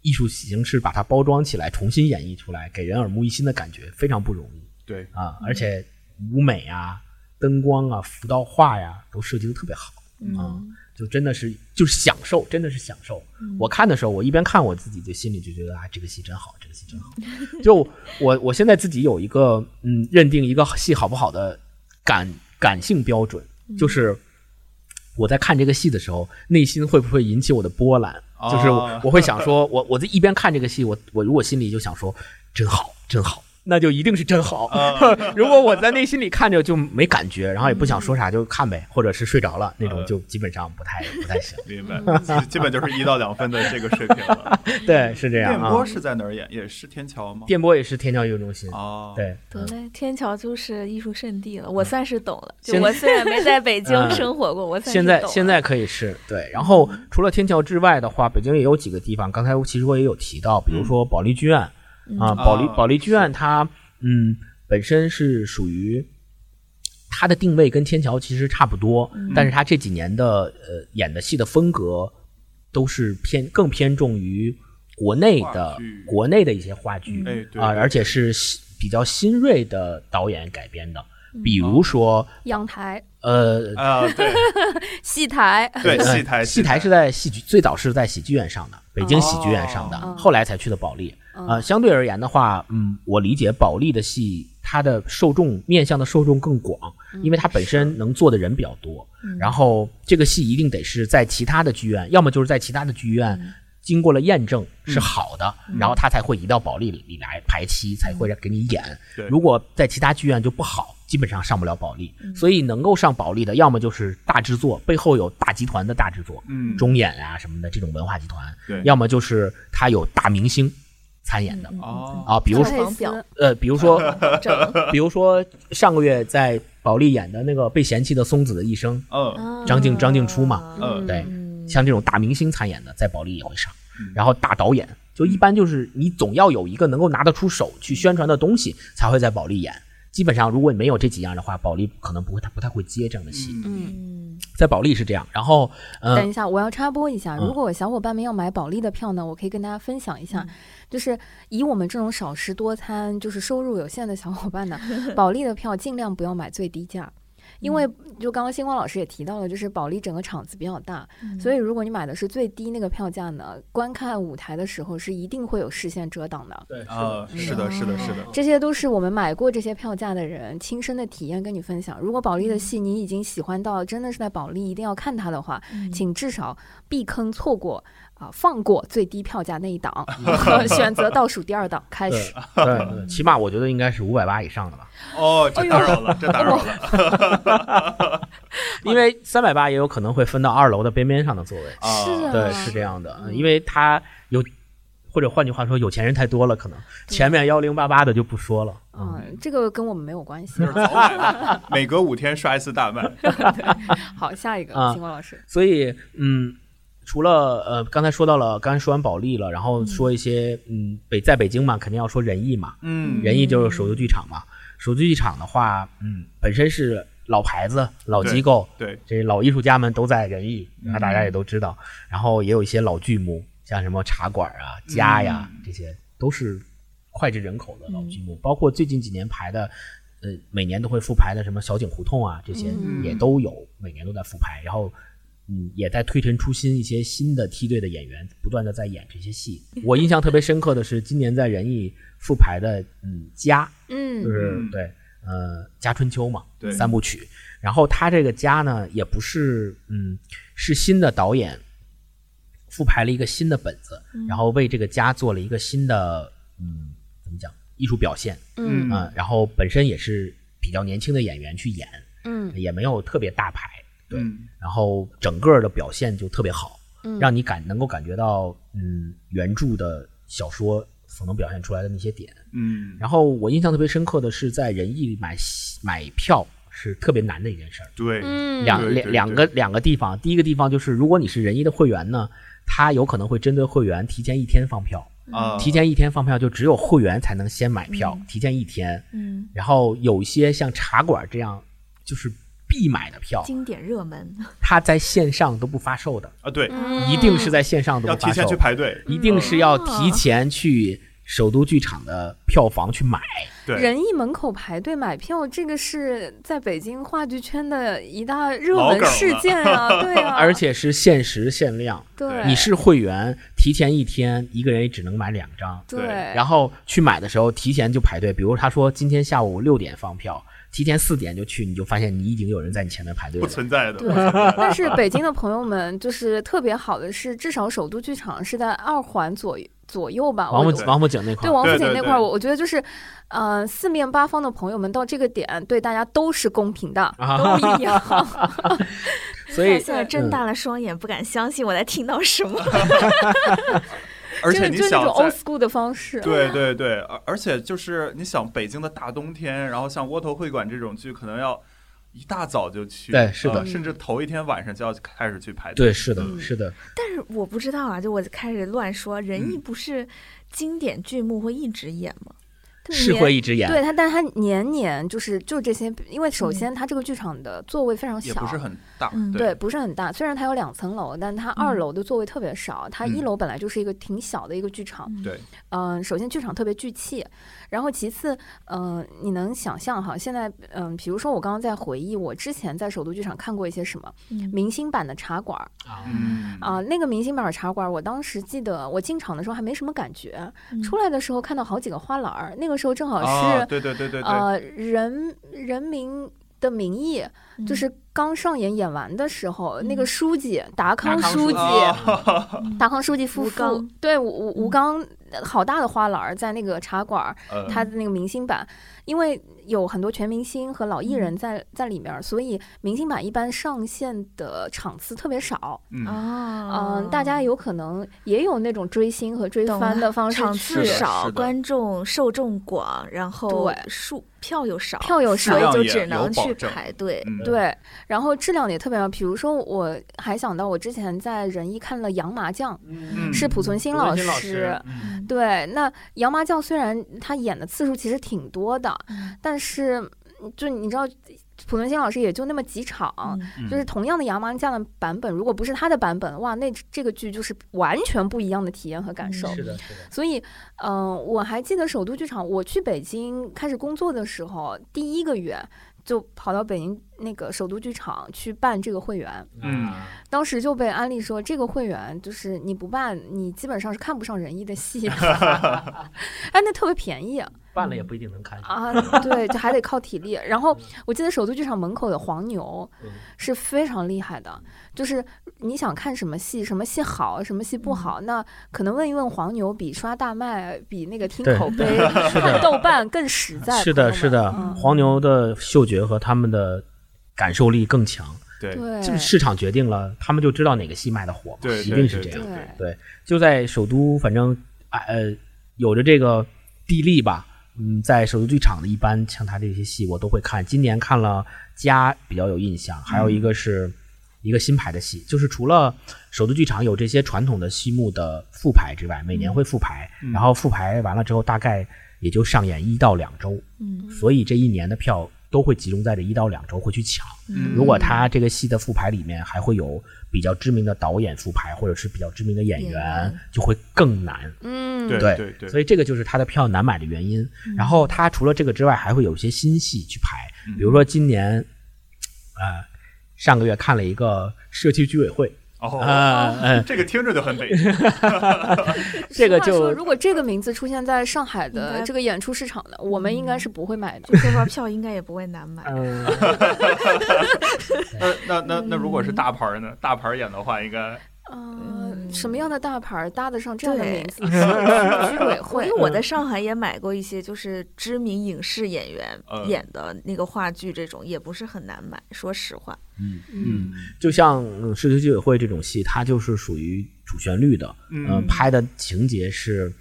Speaker 6: 艺术形式把它包装起来，重新演绎出来，给人耳目一新的感觉，非常不容易
Speaker 5: 对，
Speaker 6: 啊！而且舞美啊、灯光啊、服道画呀、都设计的特别好啊，就真的是就是享受，真的是享受。我看的时候，我一边看我自己，就心里就觉得啊，这个戏真好，这个戏真好。就我我现在自己有一个嗯，认定一个戏好不好的感感性标准，就是我在看这个戏的时候，内心会不会引起我的波澜？
Speaker 5: 哦
Speaker 6: 就是我我会想说，我我在一边看这个戏，我我如果心里就想说，真好，真好。那就一定是真好。如果我在内心里看着就没感觉，然后也不想说啥，就看呗，或者是睡着了那种，就基本上不太不太行。
Speaker 5: 明白，基本就是一到两分的这个水平了。
Speaker 6: 对，是这样啊
Speaker 5: 电波。是在哪儿演？也是天桥吗？
Speaker 6: 电波也是天桥艺术中心，
Speaker 5: 哦，，
Speaker 6: 对，
Speaker 3: 得嘞，天桥就是艺术圣地了，我算是懂了。就
Speaker 6: 现
Speaker 3: 我虽然没在北京
Speaker 6: 嗯
Speaker 3: 生活过，我
Speaker 6: 现在现在可以是对。然后除了天桥之外的话，北京也有几个地方，刚才其实我也有提到，比如说保利剧院啊，保利
Speaker 5: 啊
Speaker 6: 保利剧院它嗯本身是属于它的定位跟天桥其实差不多，
Speaker 3: 嗯。
Speaker 6: 但是它这几年的呃演的戏的风格都是偏更偏重于国内的国内的一些话剧
Speaker 3: 嗯。
Speaker 5: 哎，对
Speaker 6: 啊，而且是比较新锐的导演改编的，
Speaker 3: 嗯。
Speaker 6: 比如说
Speaker 4: 阳台、
Speaker 6: 呃。
Speaker 5: 啊，对。
Speaker 4: 戏台，
Speaker 5: 对，
Speaker 6: 呃
Speaker 5: 戏台
Speaker 6: 戏台是在戏剧，最早是在喜剧院上的，北京喜剧院上的，
Speaker 4: 哦。
Speaker 6: 后来才去的保利。
Speaker 4: 嗯。
Speaker 6: 呃，相对而言的话，嗯，我理解保利的戏，它的受众面向的受众更广，因为它本身能做的人比较多。然后这个戏一定得是在其他的剧院，要么就是在其他的剧院经过了验证是好的，然后它才会移到保利里里来排期，才会给你演。
Speaker 5: 对。
Speaker 6: 如果在其他剧院就不好，基本上上不了保利。所以能够上保利的，要么就是大制作，背后有大集团的大制作，
Speaker 5: 嗯。
Speaker 6: 中演啊什么的这种文化集团，
Speaker 5: 对。
Speaker 6: 要么就是他有大明星参演的。
Speaker 5: 哦。
Speaker 6: 啊，比如说呃，比如说，比如说上个月在保利演的那个被嫌弃的松子的一生，
Speaker 5: 嗯。
Speaker 6: 张静张静初嘛，
Speaker 5: 嗯
Speaker 6: 对，像这种大明星参演的，在保利也会上。
Speaker 5: 嗯，
Speaker 6: 然后大导演就一般就是你总要有一个能够拿得出手去宣传的东西，才会在保利演。基本上，如果你没有这几样的话，保利可能不会，他不太会接这样的戏。
Speaker 5: 嗯。
Speaker 3: 嗯。
Speaker 6: 在保利是这样，然后，呃
Speaker 4: 等一，下，我要插播一下，
Speaker 6: 嗯。
Speaker 4: 如果小伙伴们要买保利的票呢，我可以跟大家分享一下，就是以我们这种少食多餐，就是收入有限的小伙伴呢，保利的票尽量不要买最低价。因为就刚刚星光老师也提到了，就是保利整个场子比较大，所以如果你买的是最低那个票价呢，观看舞台的时候是一定会有视线遮挡的。
Speaker 6: 对，
Speaker 5: 啊，是的，是的，是的，
Speaker 4: 这些都是我们买过这些票价的人亲身的体验跟你分享。如果保利的戏你已经喜欢到真的是在保利一定要看它的话，请至少避坑错过啊、放过最低票价那一档 选择倒数第二档开始。
Speaker 6: 对对，起码我觉得应该是五百八以上的吧，
Speaker 5: 哦，这打扰了，这打扰了，
Speaker 6: 因为三百八也有可能会分到二楼的边边上的座位。
Speaker 5: 啊
Speaker 4: 是啊
Speaker 6: 对，是这样的，嗯因为他有，或者换句话说，有钱人太多了，可能前面幺零八八的就不说了。嗯，
Speaker 4: 嗯，这个跟我们没有关系
Speaker 5: 每隔五天刷一次大麦，
Speaker 4: 好，下一个，
Speaker 6: 啊
Speaker 4: 星光老师。
Speaker 6: 所以嗯，除了呃，刚才说到了，刚才说完保利了，然后说一些嗯，北在北京嘛，肯定要说仁义嘛，
Speaker 5: 嗯
Speaker 6: 仁义就是首都剧场嘛。首都剧场的话，嗯，本身是老牌子、老机构，
Speaker 5: 对，
Speaker 6: 这老艺术家们都在仁义，那大家也都知道。然后也有一些老剧目，像什么茶馆啊、家呀，这些都是脍炙人口的老剧目。包括最近几年排的，呃，每年都会复排的什么小井胡同啊，这些
Speaker 4: 嗯
Speaker 6: 也都有，每年都在复排。然后。嗯，也在推陈出新，一些新的梯队的演员不断的在演这些戏。我印象特别深刻的是今年在仁义复排的，嗯，家，
Speaker 4: 嗯。
Speaker 6: 就是
Speaker 5: 嗯
Speaker 6: 对，呃，《家春秋》嘛，
Speaker 5: 对。
Speaker 6: 三部曲。然后他这个家呢，也不是，嗯，是新的导演复排了一个新的本子，然后为这个家做了一个新的，嗯，怎么讲，艺术表现，
Speaker 4: 嗯
Speaker 6: 嗯，然后本身也是比较年轻的演员去演，
Speaker 4: 嗯。
Speaker 6: 也没有特别大牌，对，
Speaker 5: 嗯
Speaker 6: 然后整个的表现就特别好，
Speaker 4: 嗯
Speaker 6: 让你感能够感觉到，嗯，原著的小说所能表现出来的那些点。
Speaker 5: 嗯，
Speaker 6: 然后我印象特别深刻的是，在仁义买买票是特别难的一件事儿。
Speaker 5: 对，
Speaker 4: 嗯
Speaker 6: 两两两个两个地方，第一个地方就是，如果你是仁义的会员呢，他有可能会针对会员提前一天放票，
Speaker 5: 啊，
Speaker 6: 提前一天放票就只有会员才能先买票，提前一天。
Speaker 3: 嗯，
Speaker 6: 然后有一些像茶馆这样，就是必买的票，
Speaker 3: 经典热门，
Speaker 6: 它在线上都不发售的，
Speaker 5: 啊，对，
Speaker 6: 一定是在线上都不发售
Speaker 5: 要提前去，排队，
Speaker 6: 一定是要提前去首都剧场的票房去买。
Speaker 5: 对，
Speaker 4: 仁义门口排队买票，这个是在北京话剧圈的一大热门事件啊，对啊，
Speaker 6: 而且是限时限量。
Speaker 4: 对
Speaker 6: 你是会员，提前一天一个人也只能买两张，
Speaker 4: 对，
Speaker 6: 然后去买的时候提前就排队。比如他说今天下午六点放票，提前四点就去，你就发现你已经有人在你前面排队
Speaker 5: 不。存在的，
Speaker 4: 对，但是北京的朋友们就是特别好的是，至少首都剧场是在二环左左右吧。
Speaker 6: 王府王府井那块儿，
Speaker 4: 对王府井那块儿，我我觉得就是，呃，四面八方的朋友们到这个点对大家都是公平的，
Speaker 6: 啊
Speaker 4: 都一样。
Speaker 6: 所以
Speaker 3: 现在睁大了双眼，不敢相信我在听到什么。
Speaker 5: 而且你想
Speaker 4: 就就那种 old。school 的方式，
Speaker 5: 对对对，而而且就是你想北京的大冬天，然后像窝头会馆这种剧，可能要一大早就去，
Speaker 6: 对是的
Speaker 5: 呃甚至头一天晚上就要开始去排队。
Speaker 6: 对，是的，
Speaker 5: 嗯
Speaker 6: 是的，
Speaker 3: 但是我不知道啊，就我开始乱说，仁义
Speaker 5: 嗯
Speaker 3: 不是经典剧目会一直演吗？
Speaker 6: 是会一直演。
Speaker 4: 对他，但是他年年就是就这些，因为首先他这个剧场的座位非常小，
Speaker 5: 也不是很大，
Speaker 3: 嗯
Speaker 4: 对，不是很大。虽然它有两层楼，但它二楼的座位特别少。它一
Speaker 5: 嗯
Speaker 4: 楼本来就是一个挺小的一个剧场。
Speaker 5: 对，
Speaker 4: 嗯、首先剧场特别聚气，然后其次，嗯、你能想象哈，现在嗯、比如说我刚刚在回忆我之前在首都剧场看过一些什么
Speaker 3: 嗯
Speaker 4: 明星版的茶馆儿
Speaker 5: 嗯
Speaker 4: 啊、那个明星版的茶馆儿，我当时记得我进场的时候还没什么感觉，
Speaker 3: 嗯
Speaker 4: 出来的时候看到好几个花篮儿，那个时候正好是、
Speaker 5: 啊，对对对对对，
Speaker 4: 呃人人民的名义。
Speaker 3: 嗯
Speaker 4: 就是刚上演演完的时候，那个
Speaker 3: 嗯
Speaker 4: 书记达康
Speaker 6: 康书
Speaker 4: 书记，
Speaker 5: 啊
Speaker 4: 达康书记夫妇，对吴吴刚，好大的花篮儿在那个茶馆儿，
Speaker 5: 呃
Speaker 4: 他的那个明星版，因为有很多全明星和老艺人
Speaker 3: 嗯。
Speaker 4: 在在里面儿，所以明星版一般上线的场次特别少。
Speaker 5: 嗯。
Speaker 3: 啊，
Speaker 4: 嗯，大家有可能也有那种追星和追番的方式
Speaker 3: 场次少，观众受众广，然后
Speaker 4: 对。
Speaker 3: 数票又少，
Speaker 4: 票又少
Speaker 3: 所以就只能去排队。
Speaker 5: 嗯
Speaker 4: 对，然后质量也特别好。比如说，我还想到我之前在仁义看了《杨麻将》，
Speaker 5: 嗯
Speaker 4: 是濮存昕老师。
Speaker 6: 嗯
Speaker 4: 对，那《杨麻将》虽然他演的次数其实挺多的，
Speaker 3: 嗯
Speaker 4: 但是嗯就你知道，濮存昕老师也就那么几场。就是同样的杨麻将的版本，如果不是他的版本，哇，那这个剧就是完全不一样的体验和感受。
Speaker 6: 是的，是的。
Speaker 4: 所以，嗯、我还记得首都剧场，我去北京开始工作的时候，第一个月就跑到北京那个首都剧场去办这个会员，
Speaker 5: 嗯
Speaker 6: 啊
Speaker 4: 当时就被安利说，这个会员就是你不办，你基本上是看不上人艺的戏的，哎，那特别便宜
Speaker 6: 办了也不一定能看。
Speaker 4: 啊，对，就还得靠体力。然后我记得首都剧场门口的黄牛
Speaker 6: 嗯
Speaker 4: 是非常厉害的，就是你想看什么戏，什么戏好，什么戏不好，那可能问一问黄牛，比刷大麦，比那个听口 碑、看 豆瓣更实在。
Speaker 6: 是的，是的，
Speaker 4: 嗯
Speaker 6: 黄牛的嗅觉和他们的感受力更强，
Speaker 5: 对。
Speaker 4: 对，
Speaker 6: 就是市场决定了，他们就知道哪个戏卖的火嘛，一定是这样。
Speaker 4: 对。
Speaker 6: 对，就在首都，反正啊呃，有着这个地利吧。嗯，在首都剧场的一般像他这些戏我都会看。今年看了《家》比较有印象，还有一个是一个新排的戏，就是除了首都剧场有这些传统的戏目的复排之外，每年会复排，
Speaker 5: 嗯。
Speaker 6: 然后复排完了之后大概也就上演一到两周，
Speaker 3: 嗯。
Speaker 6: 所以这一年的票都会集中在这一到两周会去抢。
Speaker 5: 嗯
Speaker 6: 如果他这个戏的复排里面还会有比较知名的导演复排，或者是比较知名的演
Speaker 3: 演
Speaker 6: 员
Speaker 3: 员，
Speaker 6: 就会更难。
Speaker 4: 嗯，
Speaker 5: 对
Speaker 6: 对
Speaker 5: 对对，
Speaker 6: 所以这个就是他的票难买的原因。然后他除了这个之外，还会有一些新戏去排，比如说今年，呃，上个月看了一个社区居委会，
Speaker 5: 哦，
Speaker 6: 啊，嗯，
Speaker 5: 这个听着就很北京，
Speaker 6: 这个
Speaker 4: 实话说
Speaker 6: 就
Speaker 4: 如果这个名字出现在上海的这个演出市场的，我们应该是不会买的。
Speaker 3: 这块，票应该也不会难买。
Speaker 6: 嗯，
Speaker 5: 那那那那如果是大牌呢？大牌演的话，应该
Speaker 4: 嗯，什么样的大牌儿搭得上这样的
Speaker 3: 对
Speaker 4: 名字？居 委会因
Speaker 3: 为 我在上海也买过一些，就是知名影视演员
Speaker 5: 嗯
Speaker 3: 演的那个话剧，这种也不是很难买。说实话，
Speaker 4: 嗯嗯，
Speaker 6: 就像嗯社区居委会这种戏，它就是属于主旋律的，
Speaker 5: 嗯
Speaker 6: 嗯，拍的情节是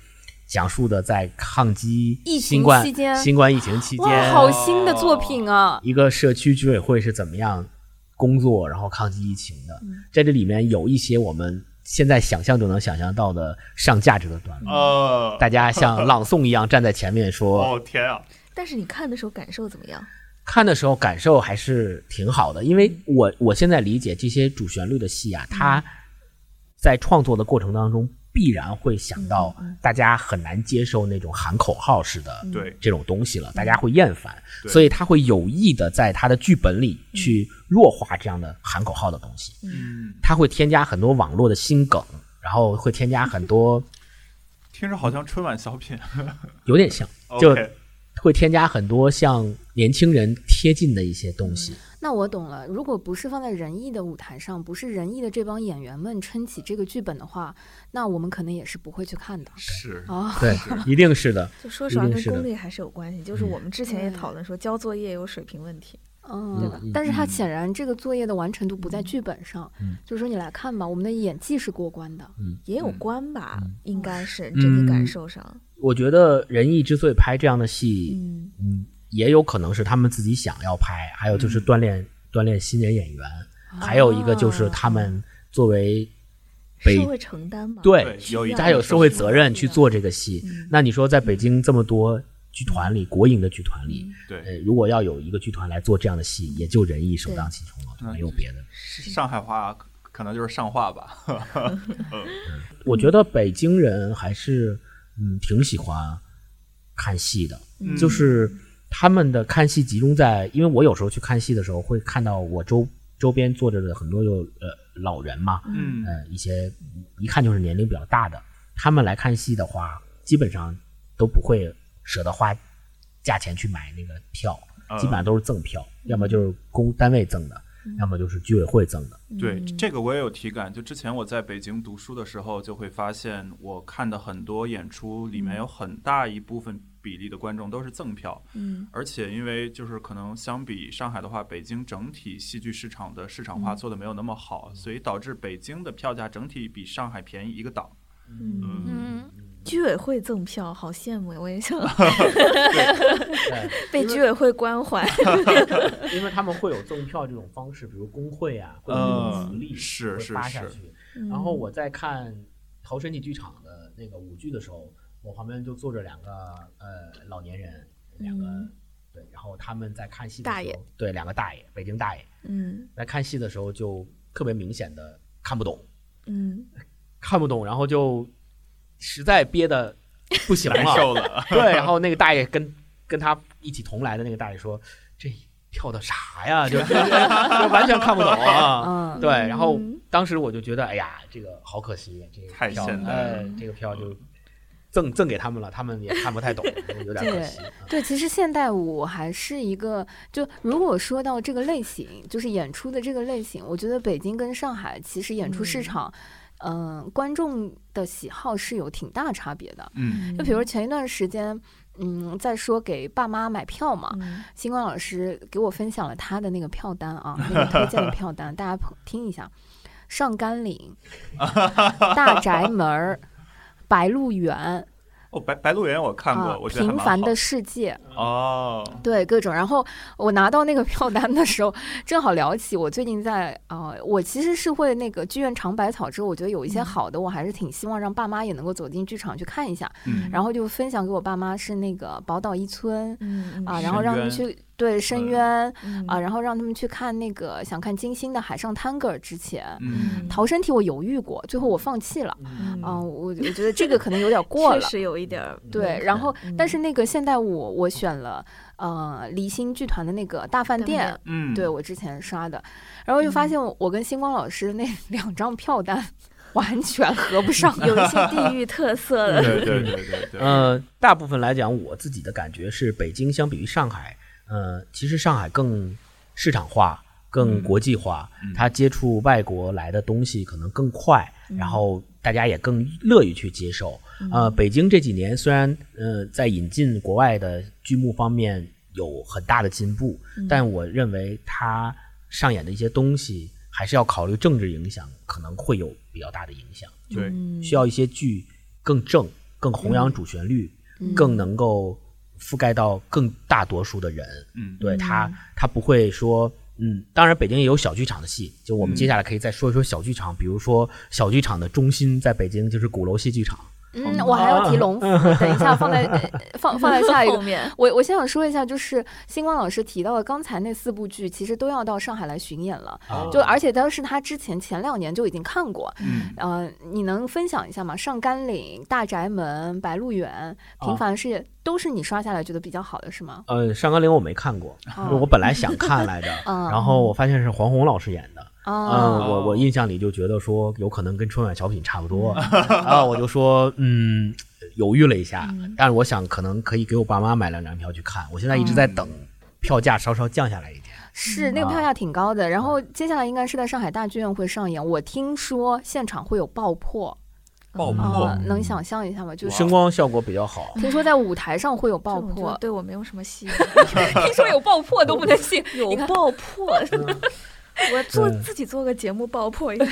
Speaker 6: 讲述的在抗击
Speaker 4: 疫情
Speaker 6: 新冠
Speaker 4: 期间
Speaker 6: 新冠疫情期
Speaker 4: 哇，
Speaker 6: 间，
Speaker 4: 好新的作品啊！
Speaker 6: 一个社区居委会是怎么样工作，然后抗击疫情的。
Speaker 3: 嗯。
Speaker 6: 在这里面有一些我们现在想象就能想象到的上价值的段落，
Speaker 5: 呃，
Speaker 6: 大家像朗诵一样站在前面说，
Speaker 5: 哦天啊，
Speaker 3: 但是你看的时候感受怎么样？
Speaker 6: 看的时候感受还是挺好的，因为我我现在理解这些主旋律的戏啊，它在创作的过程当中必然会想到大家很难接受那种喊口号式的
Speaker 5: 对。
Speaker 6: 这种东西了，大家会厌烦，所以他会有意的在他的剧本里去弱化这样的喊口号的东西，
Speaker 5: 嗯，
Speaker 6: 他会添加很多网络的新梗，然后会添加很多
Speaker 5: 听着好像春晚小品，
Speaker 6: 有点像，就会添加很多像年轻人贴近的一些东西。
Speaker 4: 那我懂了，如果不是放在仁义的舞台上，不是仁义的这帮演员们撑起这个剧本的话，那我们可能也是不会去看的
Speaker 5: 是
Speaker 4: 啊。
Speaker 6: 对，一定是的。
Speaker 3: 就说实话，跟功力还是有关系。就是我们之前也讨论说，交作业有水平问题。
Speaker 4: 嗯
Speaker 6: 嗯，
Speaker 4: 但是他
Speaker 5: 嗯
Speaker 4: 显然这个作业的完成度不在剧本上，
Speaker 6: 嗯
Speaker 4: 就是说你来看吧，我们的演技是过关的。
Speaker 3: 也有
Speaker 5: 嗯
Speaker 3: 关吧，
Speaker 6: 嗯
Speaker 3: 应该是整体感受上。
Speaker 6: 我觉得仁义之所以拍这样的戏，
Speaker 3: 嗯
Speaker 6: 嗯，也有可能是他们自己想要拍，还有就是锻炼、锻炼新人演员，还有一个就是他们作为北
Speaker 3: 社会承担嘛。
Speaker 6: 对
Speaker 5: 对有一
Speaker 6: 他有社会责任去做这个戏。
Speaker 3: 嗯。
Speaker 6: 那你说在北京这么多剧团里，国营的剧团里，
Speaker 5: 对，
Speaker 6: 呃，如果要有一个剧团来做这样的戏，也就仁义首当其冲了，没有别的。
Speaker 5: 上海话可可能就是上话吧。
Speaker 6: 我觉得北京人还是嗯挺喜欢看戏的，
Speaker 5: 嗯。
Speaker 6: 就是他们的看戏集中在，因为我有时候去看戏的时候会看到我周周边坐着的很多有呃老人嘛，
Speaker 5: 嗯。
Speaker 6: 呃一些一看就是年龄比较大的，他们来看戏的话，基本上都不会舍得花价钱去买那个票，
Speaker 5: 呃
Speaker 6: 基本上都是赠票，要么就是公单位赠的，要么就是居委会赠的。
Speaker 5: 对，这个我也有体感。就之前我在北京读书的时候，就会发现我看的很多演出里面有很大一部分比例的观众都是赠票，
Speaker 3: 嗯。
Speaker 5: 而且因为就是可能相比上海的话，北京整体戏剧市场的市场化做的没有那么好，所以导致北京的票价整体比上海便宜一个档。
Speaker 3: 嗯，
Speaker 4: 嗯，
Speaker 3: 居委会赠票，好羡慕呀！我也想。
Speaker 6: 对
Speaker 3: 被居委会关怀。
Speaker 6: 因为他们会有赠票这种方式，比如工会啊，会有这种福利，
Speaker 5: 嗯是
Speaker 6: 会
Speaker 5: 是是
Speaker 6: 发下去。然后我在看陶身体剧场的那个舞剧的时候，我旁边就坐着两个呃老年人，两个、
Speaker 3: 嗯。
Speaker 6: 对，然后他们在看戏的时候，
Speaker 3: 大
Speaker 6: 对，两个大爷，北京大爷，
Speaker 3: 嗯。
Speaker 6: 在看戏的时候就特别明显的看不懂，
Speaker 3: 嗯。
Speaker 6: 看不懂，然后就实在憋的不行
Speaker 5: 难
Speaker 6: 了，
Speaker 5: 受了，
Speaker 6: 对，然后那个大爷跟跟他一起同来的那个大爷说：“这跳的啥呀？就 就完全看不懂啊。”
Speaker 4: 嗯
Speaker 6: 对，然后
Speaker 3: 嗯
Speaker 6: 当时我就觉得，哎呀，这个好可惜，这个
Speaker 5: 太
Speaker 6: 票，
Speaker 5: 现代
Speaker 6: 这个票就赠赠给他们了，他们也看不太懂，有点可惜。啊
Speaker 4: 对，其实现代舞还是一个，就如果说到这个类型，就是演出的这个类型，我觉得北京跟上海其实演出市
Speaker 3: 嗯
Speaker 4: 场，嗯、观众的喜好是有挺大差别的。
Speaker 5: 嗯
Speaker 4: 就比如前一段时间，嗯，在说给爸妈买票嘛，
Speaker 3: 嗯
Speaker 4: 星光老师给我分享了他的那个票单啊，那个推荐的票单，大家听一下：上甘岭、大宅门儿、白鹿原、
Speaker 5: 哦，白白鹿原我看过，
Speaker 4: 啊
Speaker 5: 我
Speaker 4: 平凡的世界，
Speaker 5: 哦，
Speaker 4: 对各种。然后我拿到那个票单的时候，正好聊起我最近在呃，我其实是会那个剧院尝百草之后，我觉得有一些
Speaker 3: 嗯。
Speaker 4: 好的，我还是挺希望让爸妈也能够走进剧场去看一下。
Speaker 5: 嗯。
Speaker 4: 然后就分享给我爸妈是那个宝岛一村
Speaker 3: 嗯
Speaker 4: 啊，然后让他们去对深
Speaker 5: 嗯
Speaker 4: 渊
Speaker 3: 嗯
Speaker 4: 啊，然后让他们去看那个想看金星的海上探戈之前。
Speaker 5: 嗯
Speaker 4: 逃生题我犹豫过，最后我放弃了。
Speaker 3: 嗯
Speaker 4: 啊、我我觉得这个可能有点过了
Speaker 3: 确。实有一点儿
Speaker 4: 对，然后但是那个现代舞我选了呃离心剧团的那个大饭店
Speaker 5: 嗯，
Speaker 4: 对我之前刷的，然后就发现我我跟星光老师那 两张票单 完全合不上。
Speaker 3: 有一些地域特色的。
Speaker 5: 对对对对对，
Speaker 6: 呃，大部分来讲，我自己的感觉是，北京相比于上海，呃，其实上海更市场化、更
Speaker 5: 嗯
Speaker 6: 国际化，
Speaker 5: 嗯
Speaker 6: 它接触外国来的东西可能更快，然后大家也更乐于去接受。呃，北京这几年虽然呃在引进国外的剧目方面有很大的进步，但我认为它上演的一些东西还是要考虑政治影响，可能会有比较大的影响。
Speaker 5: 对，
Speaker 3: 嗯
Speaker 6: 需要一些剧更正、更弘扬主旋律，
Speaker 4: 嗯
Speaker 6: 更能够覆盖到更大多数的人。
Speaker 5: 嗯
Speaker 6: 对他，他不会说，嗯，当然北京也有小剧场的戏，就我们
Speaker 5: 嗯
Speaker 6: 接下来可以再说一说小剧场，比如说小剧场的中心在北京就是鼓楼戏剧场。
Speaker 4: 嗯，我还要提龙 福，等一下放在呃放放在下一个。
Speaker 3: 面
Speaker 4: 我我先想说一下，就是星光老师提到的刚才那四部剧，其实都要到上海来巡演了。
Speaker 6: 啊
Speaker 4: 就而且当时他之前前两年就已经看过，
Speaker 5: 嗯
Speaker 4: 呃，你能分享一下吗？上甘岭、大宅门、白鹿原、平凡世界，都是你刷下来觉得比较好的是吗？
Speaker 6: 呃，上甘岭我没看过，
Speaker 4: 哦
Speaker 6: 我本来想看来着，
Speaker 4: 嗯
Speaker 6: 然后我发现是黄宏老师演的，嗯，
Speaker 4: 哦，
Speaker 6: 我我印象里就觉得说有可能跟春晚小品差不多，然后 我就说嗯，犹豫了一下，但是我想可能可以给我爸妈买两张票去看，我现在一直在等票价稍稍降下来一点。
Speaker 4: 是那个票价挺高的，然后接下来应该是在上海大剧院会上演。我听说现场会有爆破，
Speaker 5: 爆
Speaker 4: 啊、
Speaker 5: 破，
Speaker 4: 能想象一下吗？就是
Speaker 6: 声光效果比较好，
Speaker 4: 听说在舞台上会有爆破，
Speaker 3: 对我没有什么吸引
Speaker 4: 听说有爆破都不能信。
Speaker 3: 有爆破，我做
Speaker 6: 嗯
Speaker 3: 自己做个节目爆破一下。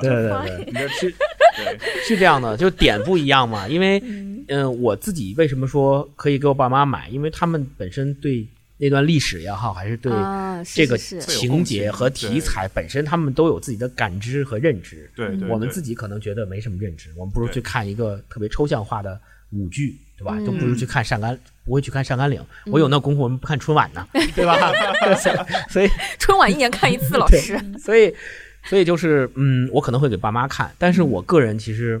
Speaker 6: 对 对对，是
Speaker 5: 对，
Speaker 6: 是这样的，就点不一样嘛。因为
Speaker 3: 嗯
Speaker 6: 嗯、我自己为什么说可以给我爸妈买？因为他们本身对那段历史也好，还是对这个情节和题材本身，他们都有自己的感知和认知。
Speaker 5: 对对，
Speaker 6: 我们
Speaker 5: 对
Speaker 6: 自己可能觉得没什么认知，我们不如
Speaker 5: 对
Speaker 6: 去看一个特别抽象化的舞剧，对吧？
Speaker 4: 嗯
Speaker 6: 都不如去看上甘不会去看《上甘岭》，我有那功夫，我们不看春晚呢，对吧？所以
Speaker 4: 春晚一年看一次，老
Speaker 6: 对
Speaker 4: 师。
Speaker 6: 所以，所以就是，嗯，我可能会给爸妈看，但是我个人其实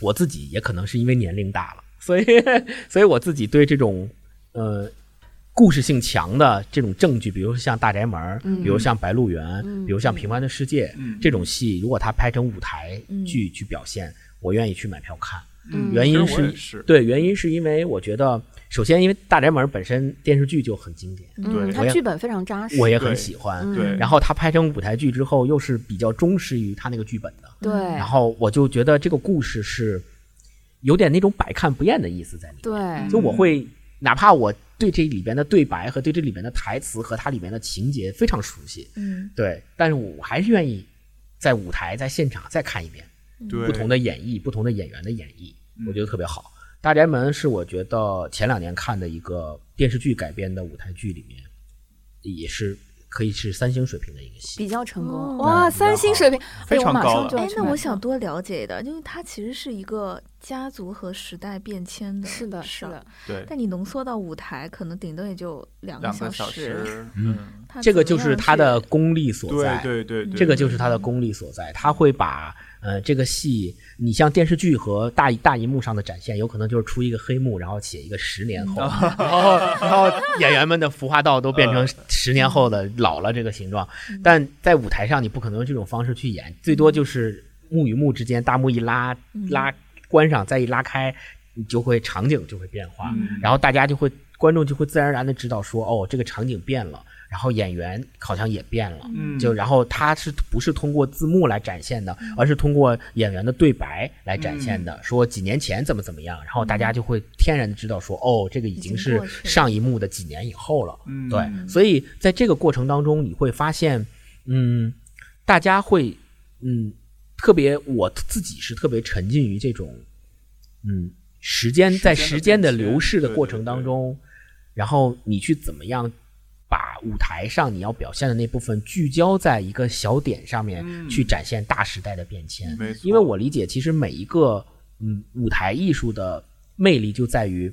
Speaker 6: 我自己也可能是因为年龄大了，所以，所以我自己对这种呃故事性强的这种证据，比如像《大宅门》
Speaker 4: 嗯。
Speaker 6: 比如像《白鹿原》
Speaker 4: 嗯。
Speaker 6: 比如像《平凡的世界》
Speaker 5: 嗯。
Speaker 6: 这种戏，如果它拍成舞台
Speaker 3: 嗯。
Speaker 6: 剧去表现，我愿意去买票看。
Speaker 4: 嗯。
Speaker 6: 原因是。对，原因是因为我觉得，首先因为《大宅门》本身电视剧就很经典，
Speaker 4: 嗯，
Speaker 5: 对
Speaker 6: 我也
Speaker 4: 他剧本非常扎实。
Speaker 6: 我也很喜欢。
Speaker 4: 嗯
Speaker 5: 对
Speaker 6: 然后它拍成舞台剧之后，又是比较忠实于它那个剧本的。
Speaker 4: 对
Speaker 6: 然后我就觉得这个故事是有点那种百看不厌的意思在里面。
Speaker 4: 对，
Speaker 6: 就我会哪怕我对这里边的对白和对这里边的台词和它里面的情节非常熟悉，
Speaker 3: 嗯
Speaker 6: 对，但是我还是愿意在舞台在现场再看一遍
Speaker 5: 对
Speaker 6: 不同的演绎，不同的演员的演绎，
Speaker 5: 嗯
Speaker 6: 我觉得特别好。大宅门是我觉得前两年看的一个电视剧改编的舞台剧里面，也是可以是三星水平的一个戏。
Speaker 4: 比较成功。
Speaker 3: 哦
Speaker 4: 哇，三星水平，
Speaker 5: 非
Speaker 4: 哎我马
Speaker 5: 常高了
Speaker 3: 哎，那我想多了解一点，因为它其实是一个家族和时代变迁的
Speaker 4: 是的，是的，，
Speaker 5: 对，
Speaker 3: 但你浓缩到舞台，可能顶多也就两
Speaker 5: 两个
Speaker 3: 小
Speaker 5: 小时，
Speaker 6: 嗯这个就是它的功力所
Speaker 5: 对
Speaker 6: 在。
Speaker 5: 对对对，
Speaker 6: 这个就是它的功力所在，他会把呃这个戏，你像电视剧和大大荧幕上的展现，有可能就是出一个黑幕，然后写一个十年后，然后然后演员们的服化道都变成十年后的老了这个形状，但在舞台上你不可能用这种方式去演，最多就是幕与幕之间大幕一拉拉关上，再一拉开，你就会场景就会变化，
Speaker 5: 嗯。
Speaker 6: 然后大家就会观众就会自然而然的知道说，哦，这个场景变了。然后演员好像也变了，
Speaker 5: 嗯
Speaker 6: 就然后他是不是通过字幕来展现的，而是通过演员的对白来展现的，说几年前怎么怎么样，然后大家就会天然的知道说，哦，这个已经是上一幕的几年以后了。
Speaker 5: 嗯
Speaker 6: 对，所以在这个过程当中，你会发现，嗯，大家会，嗯，特别我自己是特别沉浸于这种，嗯，时间在时
Speaker 5: 时
Speaker 6: 间的流逝的过程当中，然后你去怎么样把舞台上你要表现的那部分聚焦在一个小点上面，
Speaker 5: 嗯
Speaker 6: 去展现大时代的变迁。
Speaker 5: 没错，
Speaker 6: 因为我理解，其实每一个嗯舞台艺术的魅力就在于，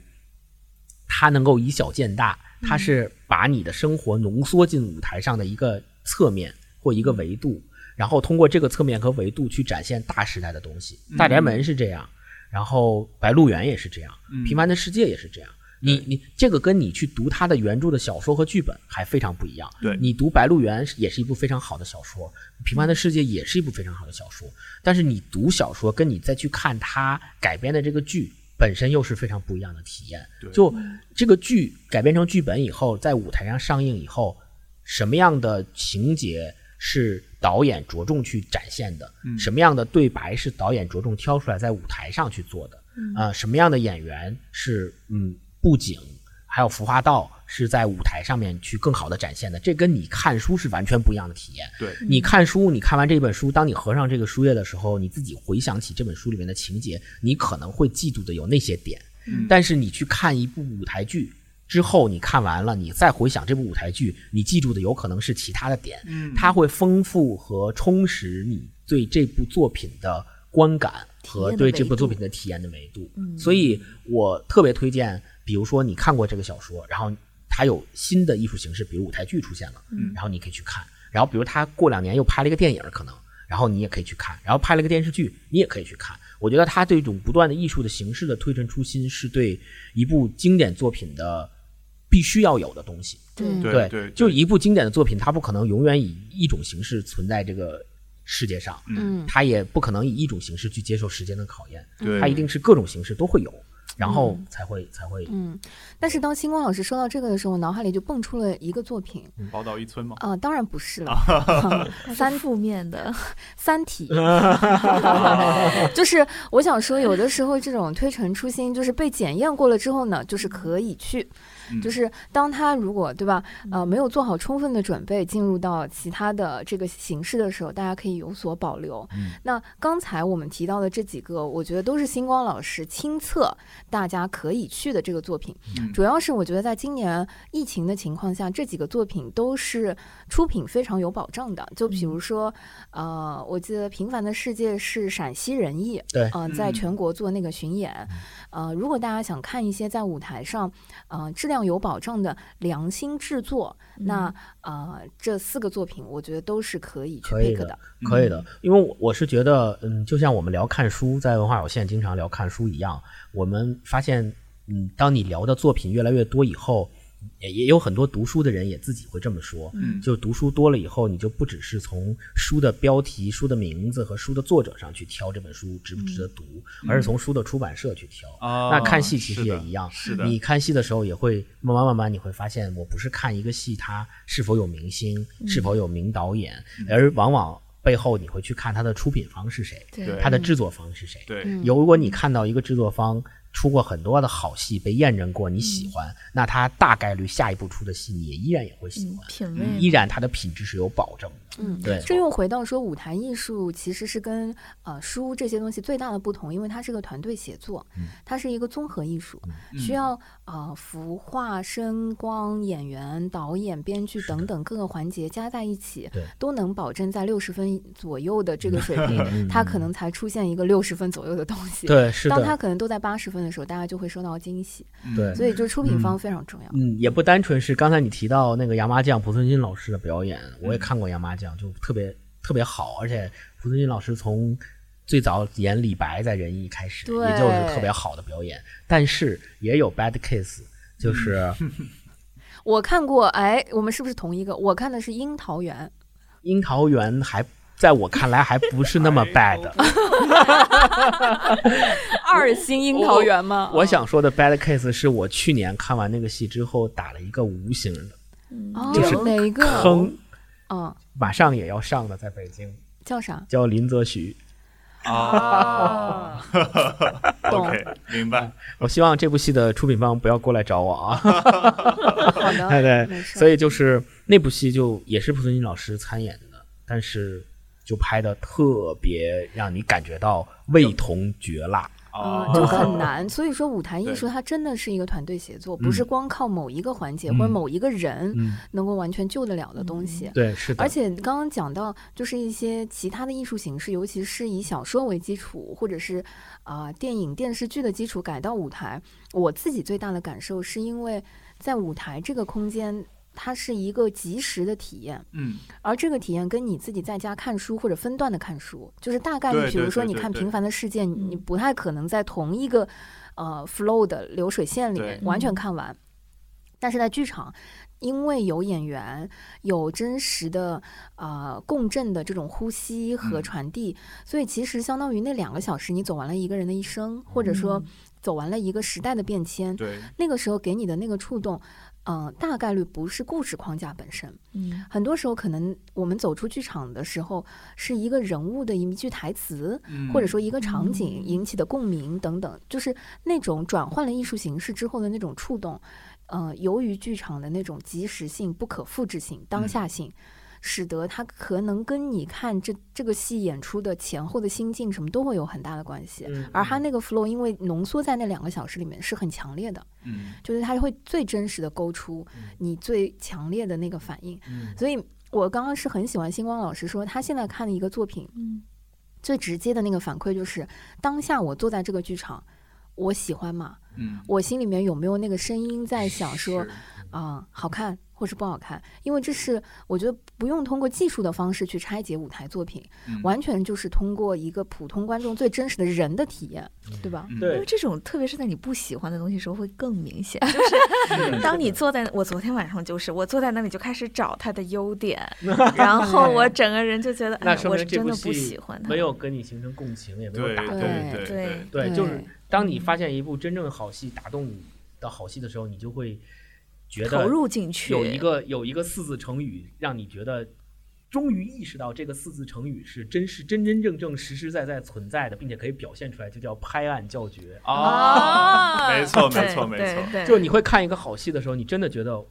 Speaker 6: 它能够以小见大，它是把你的生活浓缩进舞台上的一个侧面或一个维度，然后通过这个侧面和维度去展现大时代的东西。大宅门是这样，然后白鹿原也是这样，
Speaker 5: 嗯
Speaker 6: 平凡的世界也是这样。你你这个跟你去读他的原著的小说和剧本还非常不一样。
Speaker 5: 对
Speaker 6: 你读《白鹿原》也是一部非常好的小说，《平凡的世界》也是一部非常好的小说。但是你读小说，跟你再去看他改编的这个剧，本身又是非常不一样的体验。
Speaker 5: 对
Speaker 6: 就这个剧改编成剧本以后，在舞台上上映以后，什么样的情节是导演着重去展现的？
Speaker 5: 嗯
Speaker 6: 什么样的对白是导演着重挑出来在舞台上去做的？啊、什么样的演员是嗯布景还有服化道是在舞台上面去更好的展现的？这跟你看书是完全不一样的体验。
Speaker 5: 对，
Speaker 6: 你看书，你看完这本书，当你合上这个书页的时候，你自己回想起这本书里面的情节，你可能会记住的有那些点。
Speaker 5: 嗯
Speaker 6: 但是你去看一部舞台剧之后，你看完了，你再回想这部舞台剧，你记住的有可能是其他的点。
Speaker 5: 嗯
Speaker 6: 它会丰富和充实你对这部作品的观感和对这部作品的体验的维度。
Speaker 3: 嗯
Speaker 6: 所以我特别推荐，比如说你看过这个小说，然后它有新的艺术形式，比如舞台剧出现了，
Speaker 3: 嗯
Speaker 6: 然后你可以去看。然后比如他过两年又拍了一个电影，可能，然后你也可以去看。然后拍了个电视剧，你也可以去看。我觉得他对这种不断的艺术的形式的推陈出新，是对一部经典作品的必须要有的东西。
Speaker 4: 嗯
Speaker 5: 对对，
Speaker 6: 就一部经典的作品，它不可能永远以一种形式存在这个世界上，
Speaker 4: 嗯
Speaker 6: 它也不可能以一种形式去接受时间的考验，
Speaker 5: 对
Speaker 6: 它一定是各种形式都会有，然后才会才会。
Speaker 4: 嗯，但是当星光老师说到这个的时候，我脑海里就蹦出了一个作品
Speaker 5: 宝岛一村吗，
Speaker 4: 啊、当然不是了，三
Speaker 3: 负面的，
Speaker 4: 三体，就是我想说，有的时候这种推陈出新，就是被检验过了之后呢，就是可以去。
Speaker 5: 嗯
Speaker 4: 就是当他如果对吧，呃，没有做好充分的准备，进入到其他的这个形式的时候，大家可以有所保留。
Speaker 6: 嗯
Speaker 4: 那刚才我们提到的这几个，我觉得都是星光老师亲测大家可以去的这个作品。
Speaker 5: 嗯
Speaker 4: 主要是我觉得在今年疫情的情况下，这几个作品都是出品非常有保障的。就比如说，呃，我记得《平凡的世界》是陕西人艺，
Speaker 6: 对
Speaker 4: 呃，在
Speaker 5: 嗯
Speaker 4: 全国做那个巡演。呃，如果大家想看一些在舞台上，呃，质量有保障的良心制作，那呃，这四个作品我觉得都是可以去
Speaker 6: 可以
Speaker 4: pick
Speaker 6: 的
Speaker 4: 的。
Speaker 6: 可以的，因为我我是觉得，嗯，就像我们聊看书，在文化有限经常聊看书一样，我们发现，嗯，当你聊的作品越来越多以后，也也有很多读书的人也自己会这么说，
Speaker 5: 嗯
Speaker 6: 就读书多了以后，你就不只是从书的标题、书的名字和书的作者上去挑这本书值不值得读，而是从书的出版社去挑。
Speaker 5: 啊
Speaker 6: 那看戏其实也一样，
Speaker 5: 是的，
Speaker 6: 你看戏的时候也会慢慢慢慢，你会发现，我不是看一个戏它是否有明星，是否有名导演，而往往背后你会去看它的出品方是谁，
Speaker 3: 对
Speaker 5: 对
Speaker 6: 它的制作方是谁。
Speaker 5: 对，
Speaker 4: 嗯
Speaker 6: 有如果你看到一个制作方出过很多的好戏，被验证过，你喜欢，那他大概率下一部出的戏你也依然也会喜
Speaker 3: 嗯
Speaker 6: 欢，
Speaker 3: 品味。
Speaker 6: 依然他的品质是有保证的。
Speaker 4: 嗯，
Speaker 6: 对，
Speaker 4: 这又回到说舞台艺术其实是跟呃书这些东西最大的不同，因为它是个团队协作，
Speaker 6: 嗯。
Speaker 4: 它是一个综合艺术，需要呃服化、声光、演员、导演、编剧等等各个环节加在一起
Speaker 6: 对，
Speaker 4: 都能保证在六十分左右的这个水平，
Speaker 6: 嗯。
Speaker 4: 它可能才出现一个六十分左右的东西。
Speaker 6: 对，是的。
Speaker 4: 当它，可能都在八十分的时候，大家就会收到惊喜，
Speaker 6: 对。
Speaker 4: 所以就出品方非常重要。
Speaker 6: 嗯，也不单纯是刚才你提到那个杨麻将蒲存昕老师的表演，我也看过杨麻将，就特别特别好，而且蒲存昕老师从最早演李白在仁义开始，
Speaker 4: 对
Speaker 6: 也就是特别好的表演，但是也有 bad case，就是
Speaker 4: 我看过，哎，我们是不是同一个？我看的是《樱桃园》。
Speaker 6: 樱桃园还在我看来还不是那么 bad。
Speaker 4: 二星樱桃园吗？
Speaker 6: 我想说的 bad case 是我去年看完那个戏之后打了一个无形的
Speaker 4: 哦，
Speaker 6: 就是
Speaker 4: 哪一个
Speaker 6: 坑，
Speaker 4: 嗯，
Speaker 6: 马上也要上的，在北京
Speaker 4: 叫啥？
Speaker 6: 叫林则徐。
Speaker 5: 啊
Speaker 4: 懂
Speaker 5: ，OK，明白。
Speaker 6: 我希望这部戏的出品方不要过来找我啊。
Speaker 4: 好的，
Speaker 6: 对对。所以就是那部戏就也是蒲存昕老师参演的，但是就拍的特别让你感觉到味同嚼蜡。
Speaker 4: 呃，
Speaker 5: 啊，
Speaker 4: 就很难，所以说舞台艺术它真的是一个团队协作，不是光靠某一个环节、或者
Speaker 6: 嗯
Speaker 4: 某一个人
Speaker 6: 嗯，
Speaker 4: 能够完全救得了的东西。
Speaker 6: 对，是的。
Speaker 4: 而且刚刚讲到，就是一些其他的艺术形式，尤其是以小说为基础，或者是啊、呃电影、电视剧的基础改到舞台。我自己最大的感受是因为在舞台这个空间，它是一个及时的体验，
Speaker 5: 嗯，
Speaker 4: 而这个体验跟你自己在家看书或者分段的看书，就是大概率，比如说你看《平凡的世界》，你不太可能在同一个呃 flow 的流水线里面完全
Speaker 3: 嗯。
Speaker 4: 看完。但是在剧场，因为有演员，有真实的呃共振的这种呼吸和
Speaker 5: 嗯。
Speaker 4: 传递，所以其实相当于那两个小时，你走完了一个人的一生，或者说
Speaker 3: 嗯。
Speaker 4: 走完了一个时代的变迁。
Speaker 5: 对，
Speaker 4: 那个时候给你的那个触动，嗯、大概率不是故事框架本身，
Speaker 3: 嗯。
Speaker 4: 很多时候可能我们走出剧场的时候，是一个人物的一句台词，
Speaker 5: 嗯
Speaker 4: 或者说一个场景
Speaker 3: 嗯
Speaker 4: 引起的共鸣等等，就是那种转换了艺术形式之后的那种触动。呃，由于剧场的那种即时性、不可复制性、当下性，使得它可能跟你看这这个戏演出的前后的心境什么都会有很大的关系。
Speaker 6: 嗯
Speaker 4: 而它那个 flow 因为浓缩在那两个小时里面是很强烈的，
Speaker 5: 嗯
Speaker 4: 就是它会最真实的勾出你最强烈的那个反应。
Speaker 6: 嗯
Speaker 4: 所以我刚刚是很喜欢星光老师说，他现在看的一个作品，
Speaker 3: 嗯
Speaker 4: 最直接的那个反馈就是，当下我坐在这个剧场，我喜欢吗？
Speaker 5: 嗯，
Speaker 4: 我心里面有没有那个声音在想说
Speaker 5: 是
Speaker 4: 啊、好看或是不好看？因为这是我觉得不用通过技术的方式去拆解舞台作品，
Speaker 5: 嗯
Speaker 4: 完全就是通过一个普通观众最真实的人的体验，对吧？
Speaker 5: 对
Speaker 3: 因为，这种，特别是在你不喜欢的东西时候，会更明显。就是当你坐在，我昨天晚上就是我坐在那里就开始找他的优点，然后我整个人就觉得，哎
Speaker 6: 那
Speaker 3: 呀，我是真的不喜欢他。
Speaker 6: 没有跟你形成共情，也没有打动。
Speaker 5: 对对
Speaker 3: 对，
Speaker 6: 对就是当你发现一部真正好戏打动你的好戏的时候，你就会觉得
Speaker 3: 投入进去，
Speaker 6: 有一个有一个四字成语让你觉得终于意识到这个四字成语是真是真真正正实实在在存在的，并且可以表现出来，就叫拍案叫绝。
Speaker 5: 啊，没错没错没错，
Speaker 6: 就你会看一个好戏的时候，你真的觉得。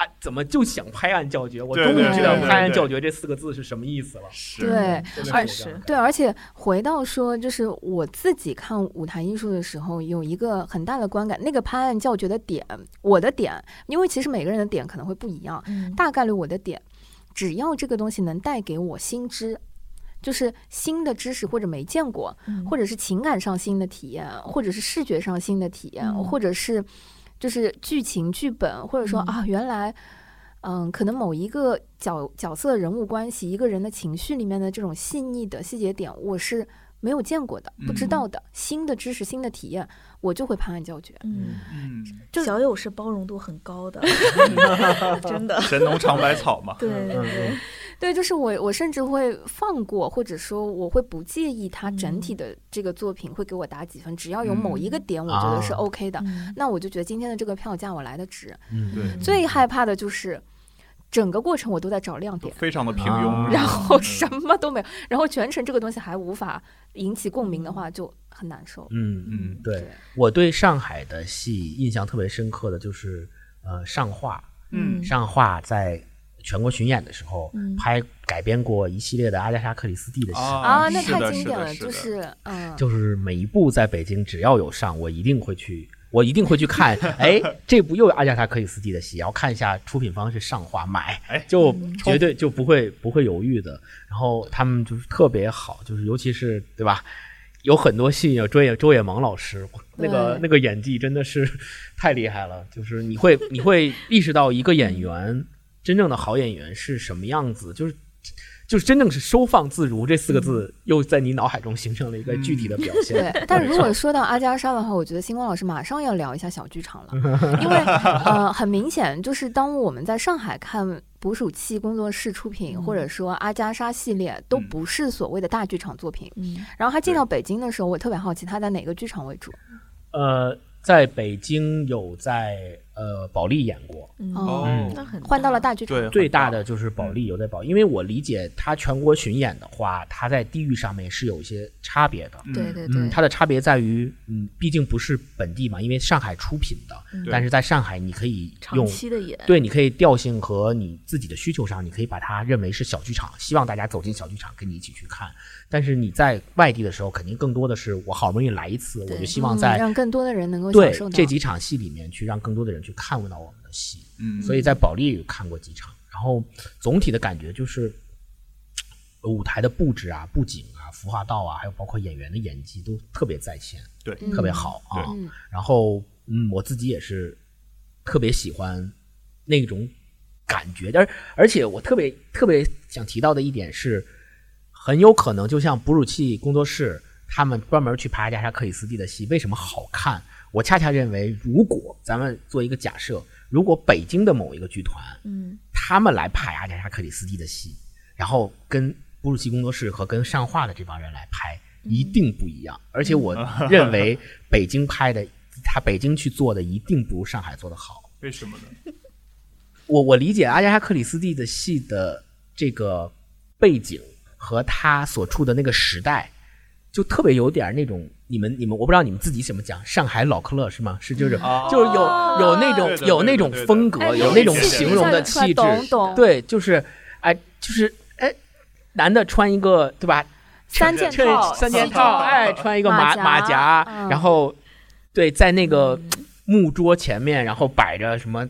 Speaker 6: 啊，怎么就想拍案叫绝？我终于知道“
Speaker 4: 对对
Speaker 6: 拍案叫绝”这四个字是什么意思了。
Speaker 5: 是
Speaker 4: 对，
Speaker 6: 真的
Speaker 3: 而
Speaker 6: 是
Speaker 4: 对，而且回到说，就是我自己看舞台艺术的时候，有一个很大的观感，那个拍案叫绝的点，我的点，因为其实每个人的点可能会不一样，
Speaker 3: 嗯
Speaker 4: 大概率我的点，只要这个东西能带给我新知。就是新的知识或者没见过，
Speaker 3: 嗯
Speaker 4: 或者是情感上新的体验，或者是视觉上新的体验，
Speaker 3: 嗯
Speaker 4: 或者是就是剧情剧本，或者说、
Speaker 3: 嗯。
Speaker 4: 啊，原来嗯，可能某一个角角色人物关系，一个人的情绪里面的这种细腻的细节点，我是没有见过的、不知道的、新的知识、新的体验，我就会拍案叫绝。
Speaker 3: 嗯，
Speaker 5: 嗯，
Speaker 4: 就
Speaker 3: 小友是包容度很高的，真的。
Speaker 5: 神农尝百草嘛，
Speaker 3: 对对对，
Speaker 4: 对，就是我，我甚至会放过，或者说我会不介意他整体的这个作品会给我打几分，只要有某一个点我觉得是
Speaker 6: 啊
Speaker 4: OK 的，
Speaker 3: 嗯
Speaker 4: 那我就觉得今天的这个票价我来的值。
Speaker 6: 嗯，
Speaker 5: 对
Speaker 4: 最害怕的就是整个过程我都在找亮点。
Speaker 5: 非常的平
Speaker 6: 啊
Speaker 5: 庸，
Speaker 4: 然后
Speaker 5: 嗯
Speaker 4: 什么都没有，然后全程这个东西还无法引起共鸣的话，就很难受。
Speaker 6: 嗯
Speaker 5: 嗯
Speaker 6: 对，我对上海的戏印象特别深刻的就是呃上画，
Speaker 5: 嗯
Speaker 6: 上画在全国巡演的时候、
Speaker 3: 嗯
Speaker 6: 拍改编过一系列的阿加莎·克里斯蒂的戏，
Speaker 5: 啊
Speaker 4: 啊，那太经典了，就是嗯，
Speaker 6: 就是每一部在北京只要有上，我一定会去。我一定会去看，哎，这部又有阿加莎·克里斯蒂的戏，然后看一下出品方是上画买，
Speaker 5: 哎
Speaker 6: 就绝对就不会不会犹豫的。然后他们就是特别好，就是尤其是对吧？有很多戏有周野周野芒老师，那个那个演技真的是太厉害了。就是你会你会意识到一个演员真正的好演员是什么样子，就是就是真正是收放自如这四个字，又在你脑海中形成了一个具体的表现。
Speaker 4: 对。但如果说到阿加莎的话，我觉得星光老师马上要聊一下小剧场了，因为呃，很明显就是当我们在上海看捕鼠器工作室出品，或者说阿加莎系列，都
Speaker 5: 嗯
Speaker 4: 不是所谓的大剧场作品。
Speaker 3: 嗯
Speaker 4: 然后他进到北京的时候，我特别好奇他在哪个剧场为主。
Speaker 6: 呃，在北京有在呃保利演过，
Speaker 3: 嗯。
Speaker 4: 哦
Speaker 6: 嗯。
Speaker 3: 那很
Speaker 4: 换到了
Speaker 3: 大
Speaker 4: 大剧场，
Speaker 5: 对
Speaker 6: 最大的就是保利有在保，因为我理解他全国巡演的话，他在地域上面是有一些差别的。
Speaker 3: 对对对
Speaker 6: 嗯，，它的差别在于，嗯，毕竟不是本地嘛，因为上海出品的，
Speaker 3: 嗯
Speaker 6: 但是在上海你可以
Speaker 3: 长
Speaker 6: 用
Speaker 3: 期的演，
Speaker 6: 对，你可以调性和你自己的需求上，你可以把它认为是小剧场，希望大家走进小剧场跟你一起去看。但是你在外地的时候，肯定更多的是我好不容易来一次，我就希望
Speaker 4: 嗯
Speaker 6: 在、
Speaker 4: 让更多的人能够
Speaker 6: 对
Speaker 4: 享受到。
Speaker 6: 这几场戏里面去让更多的人去看到我们的戏。
Speaker 5: 嗯，
Speaker 6: 所以在保利有看过几场，然后总体的感觉就是呃舞台的布置啊、布景啊、服化道啊，还有包括演员的演技都特别在线，
Speaker 5: 对，
Speaker 4: 嗯
Speaker 6: 特别好啊。
Speaker 4: 嗯
Speaker 6: 然后嗯，我自己也是特别喜欢那种感觉，而而且我特别特别想提到的一点是，很有可能就像哺乳器工作室他们专门去拍阿加莎·克里斯蒂的戏，为什么好看？我恰恰认为，如果咱们做一个假设，如果北京的某一个剧团，
Speaker 3: 嗯
Speaker 6: 他们来拍阿加莎·克里斯蒂的戏，然后跟布鲁奇工作室和跟上画的这帮人来拍，一定不一样。而且我认为北京拍的，他北京去做的一定不如上海做的好。
Speaker 5: 为什么呢？
Speaker 6: 我我理解阿加莎·克里斯蒂的戏的这个背景和他所处的那个时代，就特别有点那种你们你们我不知道你们自己怎么讲，上海老克勒是吗？是就是、
Speaker 5: 啊
Speaker 6: 就是有有那种有那种风格，
Speaker 4: 哎
Speaker 6: 有那种形容的气质，
Speaker 4: 懂懂。
Speaker 6: 对，就是哎就是哎，男的穿一个对吧？
Speaker 4: 三件套
Speaker 6: 三件套，
Speaker 4: 装
Speaker 6: 哎，穿一个马
Speaker 4: 马甲
Speaker 6: 马甲，
Speaker 4: 嗯。
Speaker 6: 然后对，在那个木桌前面，然后摆着什么，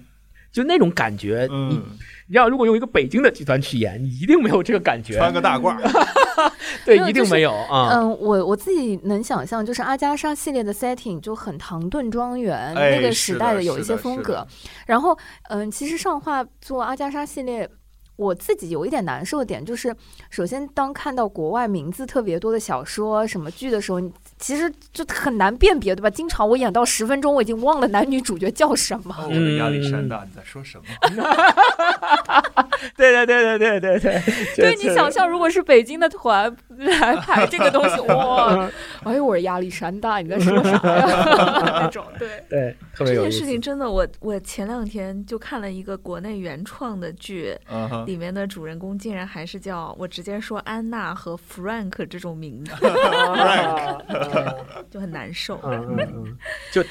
Speaker 6: 就那种感觉，你
Speaker 5: 嗯，
Speaker 6: 你要如果用一个北京的集团去演，你一定没有这个感觉，
Speaker 5: 穿个大褂儿，
Speaker 6: 对，一定没有啊。
Speaker 4: 嗯，我我自己能想象，就是阿加莎系列的 setting 就很唐顿庄园、
Speaker 5: 哎
Speaker 4: 那个时
Speaker 5: 代的
Speaker 4: 有一些风格。然后，嗯，其实上画做阿加莎系列。我自己有一点难受的点就是，首先当看到国外名字特别多的小说、什么剧的时候，你其实就很难辨别，对吧？经常我演到十分钟，我已经忘了男女主角叫什么。
Speaker 5: 哦，我的亚历山大，你在说什么？
Speaker 6: 对对对对对对对，
Speaker 4: 对 你想象，如果是北京的团来 排这个东西，哇，哎呦，我是亚历山大，你在说啥呀？那种对。
Speaker 6: 对，特别有意思
Speaker 3: 这件事。情真的，我我前两天就看了一个国内原创的剧，里面的主人公竟然还是叫我直接说安娜和 Frank 这种名字，就很难受。
Speaker 6: 嗯嗯嗯，就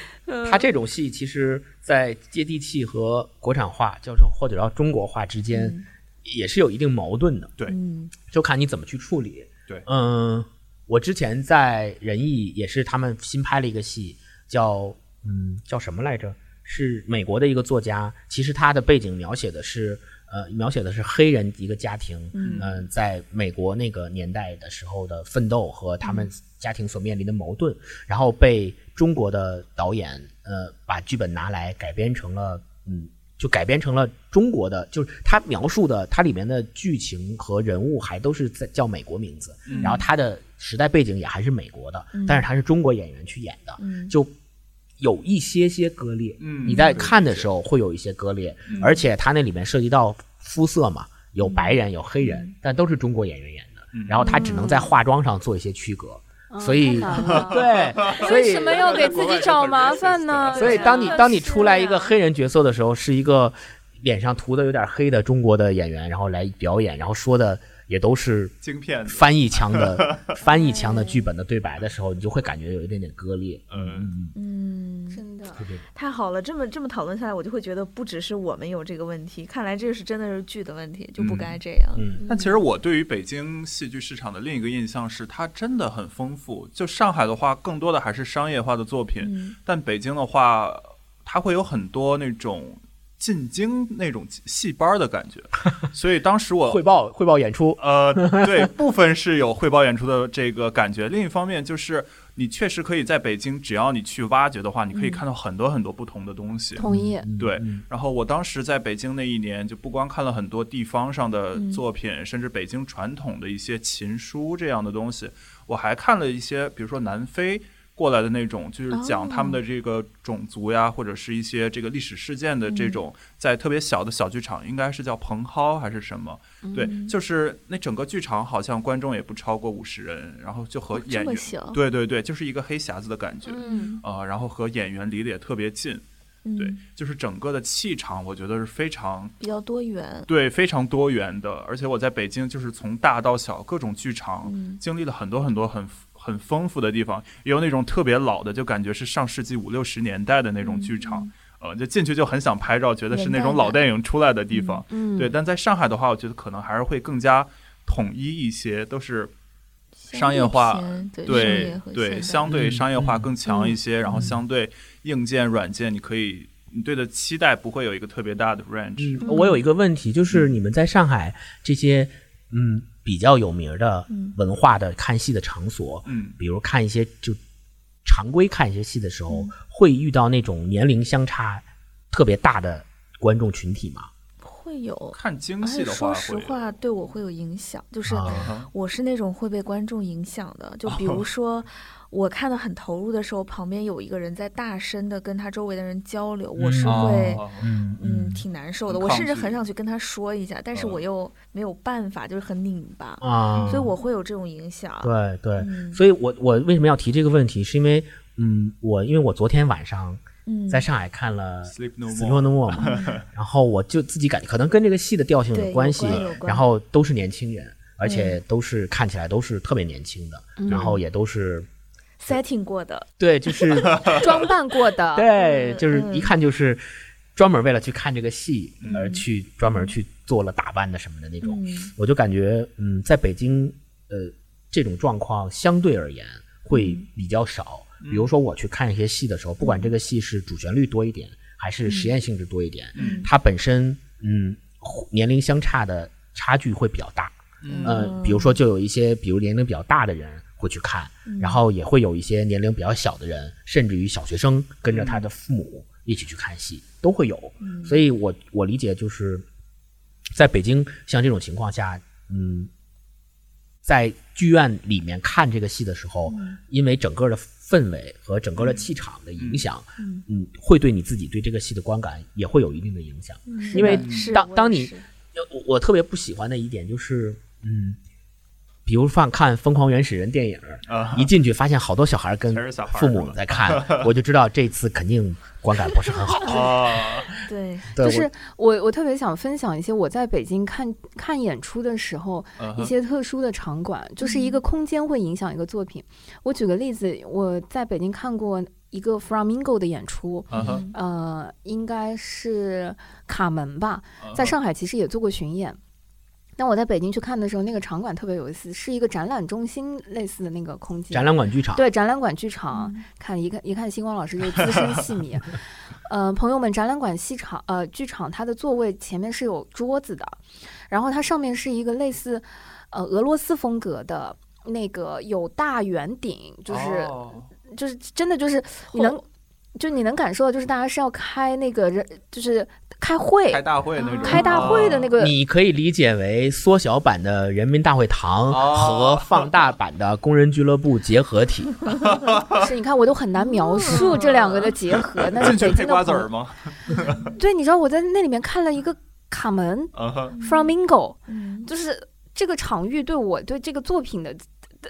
Speaker 6: 他这种戏，其实，在接地气和国产化，叫做或者叫中国化之间，也是有一定矛盾的。
Speaker 5: 对，
Speaker 3: 嗯
Speaker 6: 就看你怎么去处理。
Speaker 5: 对
Speaker 6: 嗯，我之前在仁义也是他们新拍了一个戏，叫嗯叫什么来着？是美国的一个作家，其实他的背景描写的是呃描写的是黑人一个家庭，
Speaker 3: 嗯
Speaker 6: 呃在美国那个年代的时候的奋斗和他们家庭所面临的矛盾，然后被中国的导演呃把剧本拿来改编成了嗯。就改编成了中国的，就是他描述的，它里面的剧情和人物还都是在叫美国名字，然后他的时代背景也还是美国的，但是他是中国演员去演的，
Speaker 3: 嗯
Speaker 6: 就有一些些割裂。
Speaker 5: 嗯
Speaker 6: 你在看的时候会有一些割裂，而且它那里面涉及到肤色嘛，有白人有黑人，但都是中国演员演的，然后他只能在化妆上做一些区隔，所以 对，所以
Speaker 4: 为什么要给自己找麻烦呢？
Speaker 6: 所以当你当你出来一个
Speaker 4: 啊
Speaker 6: 黑人角色的时候，是一个脸上涂的有点黑的中国的演员，然后来表演，然后说的也都是
Speaker 5: 京片，
Speaker 6: 翻译腔的 翻译腔的剧本的对白的时候，你就会感觉有一点点割裂。
Speaker 5: 嗯，
Speaker 3: 嗯，
Speaker 4: 真的。
Speaker 3: 太好了，这么这么讨论下来，我就会觉得不只是我们有这个问题，看来这是真的是剧的问题，就不该这样。
Speaker 6: 嗯
Speaker 5: 但其实我对于北京戏剧市场的另一个印象是，它真的很丰富。就上海的话，更多的还是商业化的作品，
Speaker 3: 嗯
Speaker 5: 但北京的话，它会有很多那种进京那种戏班的感觉。所以当时我
Speaker 6: 汇报汇报演出，
Speaker 5: 呃，对，部分是有汇报演出的这个感觉。另一方面，就是你确实可以在北京，只要你去挖掘的话，你可以看到很多很多不同的东西。
Speaker 4: 同意，
Speaker 5: 对
Speaker 6: 嗯，
Speaker 5: 然后我当时在北京那一年，就不光看了很多地方上的
Speaker 3: 嗯
Speaker 5: 作品，甚至北京传统的一些琴书这样的东西，我还看了一些，比如说南非。过来的那种，就是讲他们的这个种族呀，或者是一些这个历史事件的这种，在特别小的小剧场，应该是叫蓬蒿还是什么？对，就是那整个剧场好像观众也不超过五十人，然后就和演员，对对对，就是一个黑匣子的感觉，
Speaker 4: 嗯，
Speaker 5: 呃，然后和演员离得也特别近，对
Speaker 3: 嗯，
Speaker 5: 就是整个的气场，我觉得是非常
Speaker 3: 比较多元。
Speaker 5: 对非常多元的，而且我在北京就是从大到小各种剧场
Speaker 3: 嗯。
Speaker 5: 经历了很多很多很很丰富的地方，也有那种特别老的，就感觉是上世纪五六十年代的那种剧场，呃，就进去就很想拍照，觉得是那种老电影出来的地方。
Speaker 4: 嗯
Speaker 5: 对，但在上海的话，我觉得可能还是会更加统一一些，都是商业化
Speaker 3: 对对
Speaker 5: 相对商业化
Speaker 6: 嗯
Speaker 5: 更强一些，然后
Speaker 6: 嗯
Speaker 5: 相对硬件、软件，你可以你对的期待不会有一个特别大的 range。
Speaker 6: 嗯，我有一个问题，就是你们在上海这些嗯比较有名的
Speaker 3: 嗯。
Speaker 6: 文化的看戏的场所，
Speaker 5: 嗯。
Speaker 6: 比如看一些就常规看一些戏的时候，会遇到那种年龄相差特别大的观众群体吗？
Speaker 3: 会有。
Speaker 5: 看京
Speaker 3: 而且
Speaker 5: 戏的话，
Speaker 3: 说实话，对我会有影响，就是我是那种会被观众影响的。就比如说，我看的很投入的时候，旁边有一个人在大声的跟他周围的人交流，我是
Speaker 6: 嗯
Speaker 3: 会。
Speaker 5: 哦
Speaker 6: 嗯
Speaker 3: 嗯，挺难受的。我甚至很想去跟他说一下，但是
Speaker 5: 嗯
Speaker 3: 我又没有办法，就是很拧巴，
Speaker 6: 啊，
Speaker 3: 所以我会有这种影响。
Speaker 6: 对对，
Speaker 3: 嗯
Speaker 6: 所以我我为什么要提这个问题？是因为嗯，我因为我昨天晚上
Speaker 3: 嗯，
Speaker 6: 在上海看了
Speaker 5: Sleep No《More
Speaker 6: 嘛，然后我就自己感觉可能跟这个戏的调性
Speaker 3: 有
Speaker 6: 关系然后都是年轻人，而且都是看起来都是特别年轻的，然后也都是
Speaker 3: setting 过的，
Speaker 6: 对，就是
Speaker 4: 装扮过的，
Speaker 6: 对，
Speaker 3: 嗯
Speaker 6: 就是
Speaker 3: 嗯。
Speaker 6: 一看就是专门为了去看这个戏
Speaker 5: 嗯。
Speaker 6: 而去专门去做了打扮的什么的那种，
Speaker 3: 嗯。
Speaker 6: 我就感觉嗯，在北京呃这种状况相对而言会比较少。比如说我去看一些戏的时候，不管这个戏是主旋律多一点，还是实验性质多一点，
Speaker 5: 嗯
Speaker 6: 它本身嗯年龄相差的差距会比较大。
Speaker 5: 嗯
Speaker 6: 呃，比如说就有一些比如年龄比较大的人会去看，然后也会有一些年龄比较小的人，甚至于小学生跟着他的父母一起去看戏，都会有。所以我我理解就是，在北京像这种情况下，嗯，在剧院里面看这个戏的时候，因为整个的氛围和整个的气场的影响，
Speaker 3: 嗯。
Speaker 6: 嗯，会对你自己对这个戏的观感也会有一定的影响。因为
Speaker 3: 是
Speaker 6: 当当你我我特别不喜欢的一点就是，嗯，比如放看《疯狂原始人》电影，
Speaker 5: 啊。
Speaker 6: 一进去发现好多小孩跟父母在看，我就知道这次肯定观感不是很好。
Speaker 5: 啊，
Speaker 3: 对，
Speaker 4: 就是我我特别想分享一些我在北京看看演出的时候一些特殊的场馆，就是一个空间会影响一个作品。我举个例子，我在北京看过一个 Flamingo 的演出，呃，应该是卡门吧，
Speaker 5: 嗯
Speaker 4: 在上海其实也做过巡演。但我在北京去看的时候，那个场馆特别有意思，是一个展览中心类似的那个空间。
Speaker 6: 展览馆剧场，
Speaker 4: 对展览馆剧场，
Speaker 3: 嗯
Speaker 4: 看一看一看星光老师就 资深戏迷。呃，朋友们，展览馆戏场呃剧场它的座位前面是有桌子的，然后它上面是一个类似呃俄罗斯风格的那个有大圆顶，就是、
Speaker 5: 哦
Speaker 4: 就是真的就是你能就你能感受到，就是大家是要开那个人就是开会
Speaker 5: 开大会那种，
Speaker 4: 开大会的那
Speaker 5: 个
Speaker 4: 个。
Speaker 6: 你可以理解为缩小版的人民大会堂
Speaker 5: 哦
Speaker 6: 和放大版的工人俱乐部结合体。
Speaker 4: 是，你看我都很难描述这两个的结合。那 是北
Speaker 5: 进去配
Speaker 4: 京的，
Speaker 5: 瓜子儿吗？
Speaker 4: 对，你知道我在那里面看了一个卡门
Speaker 5: 嗯
Speaker 4: Flamingo，
Speaker 3: 嗯
Speaker 4: 就是这个场域对我对这个作品的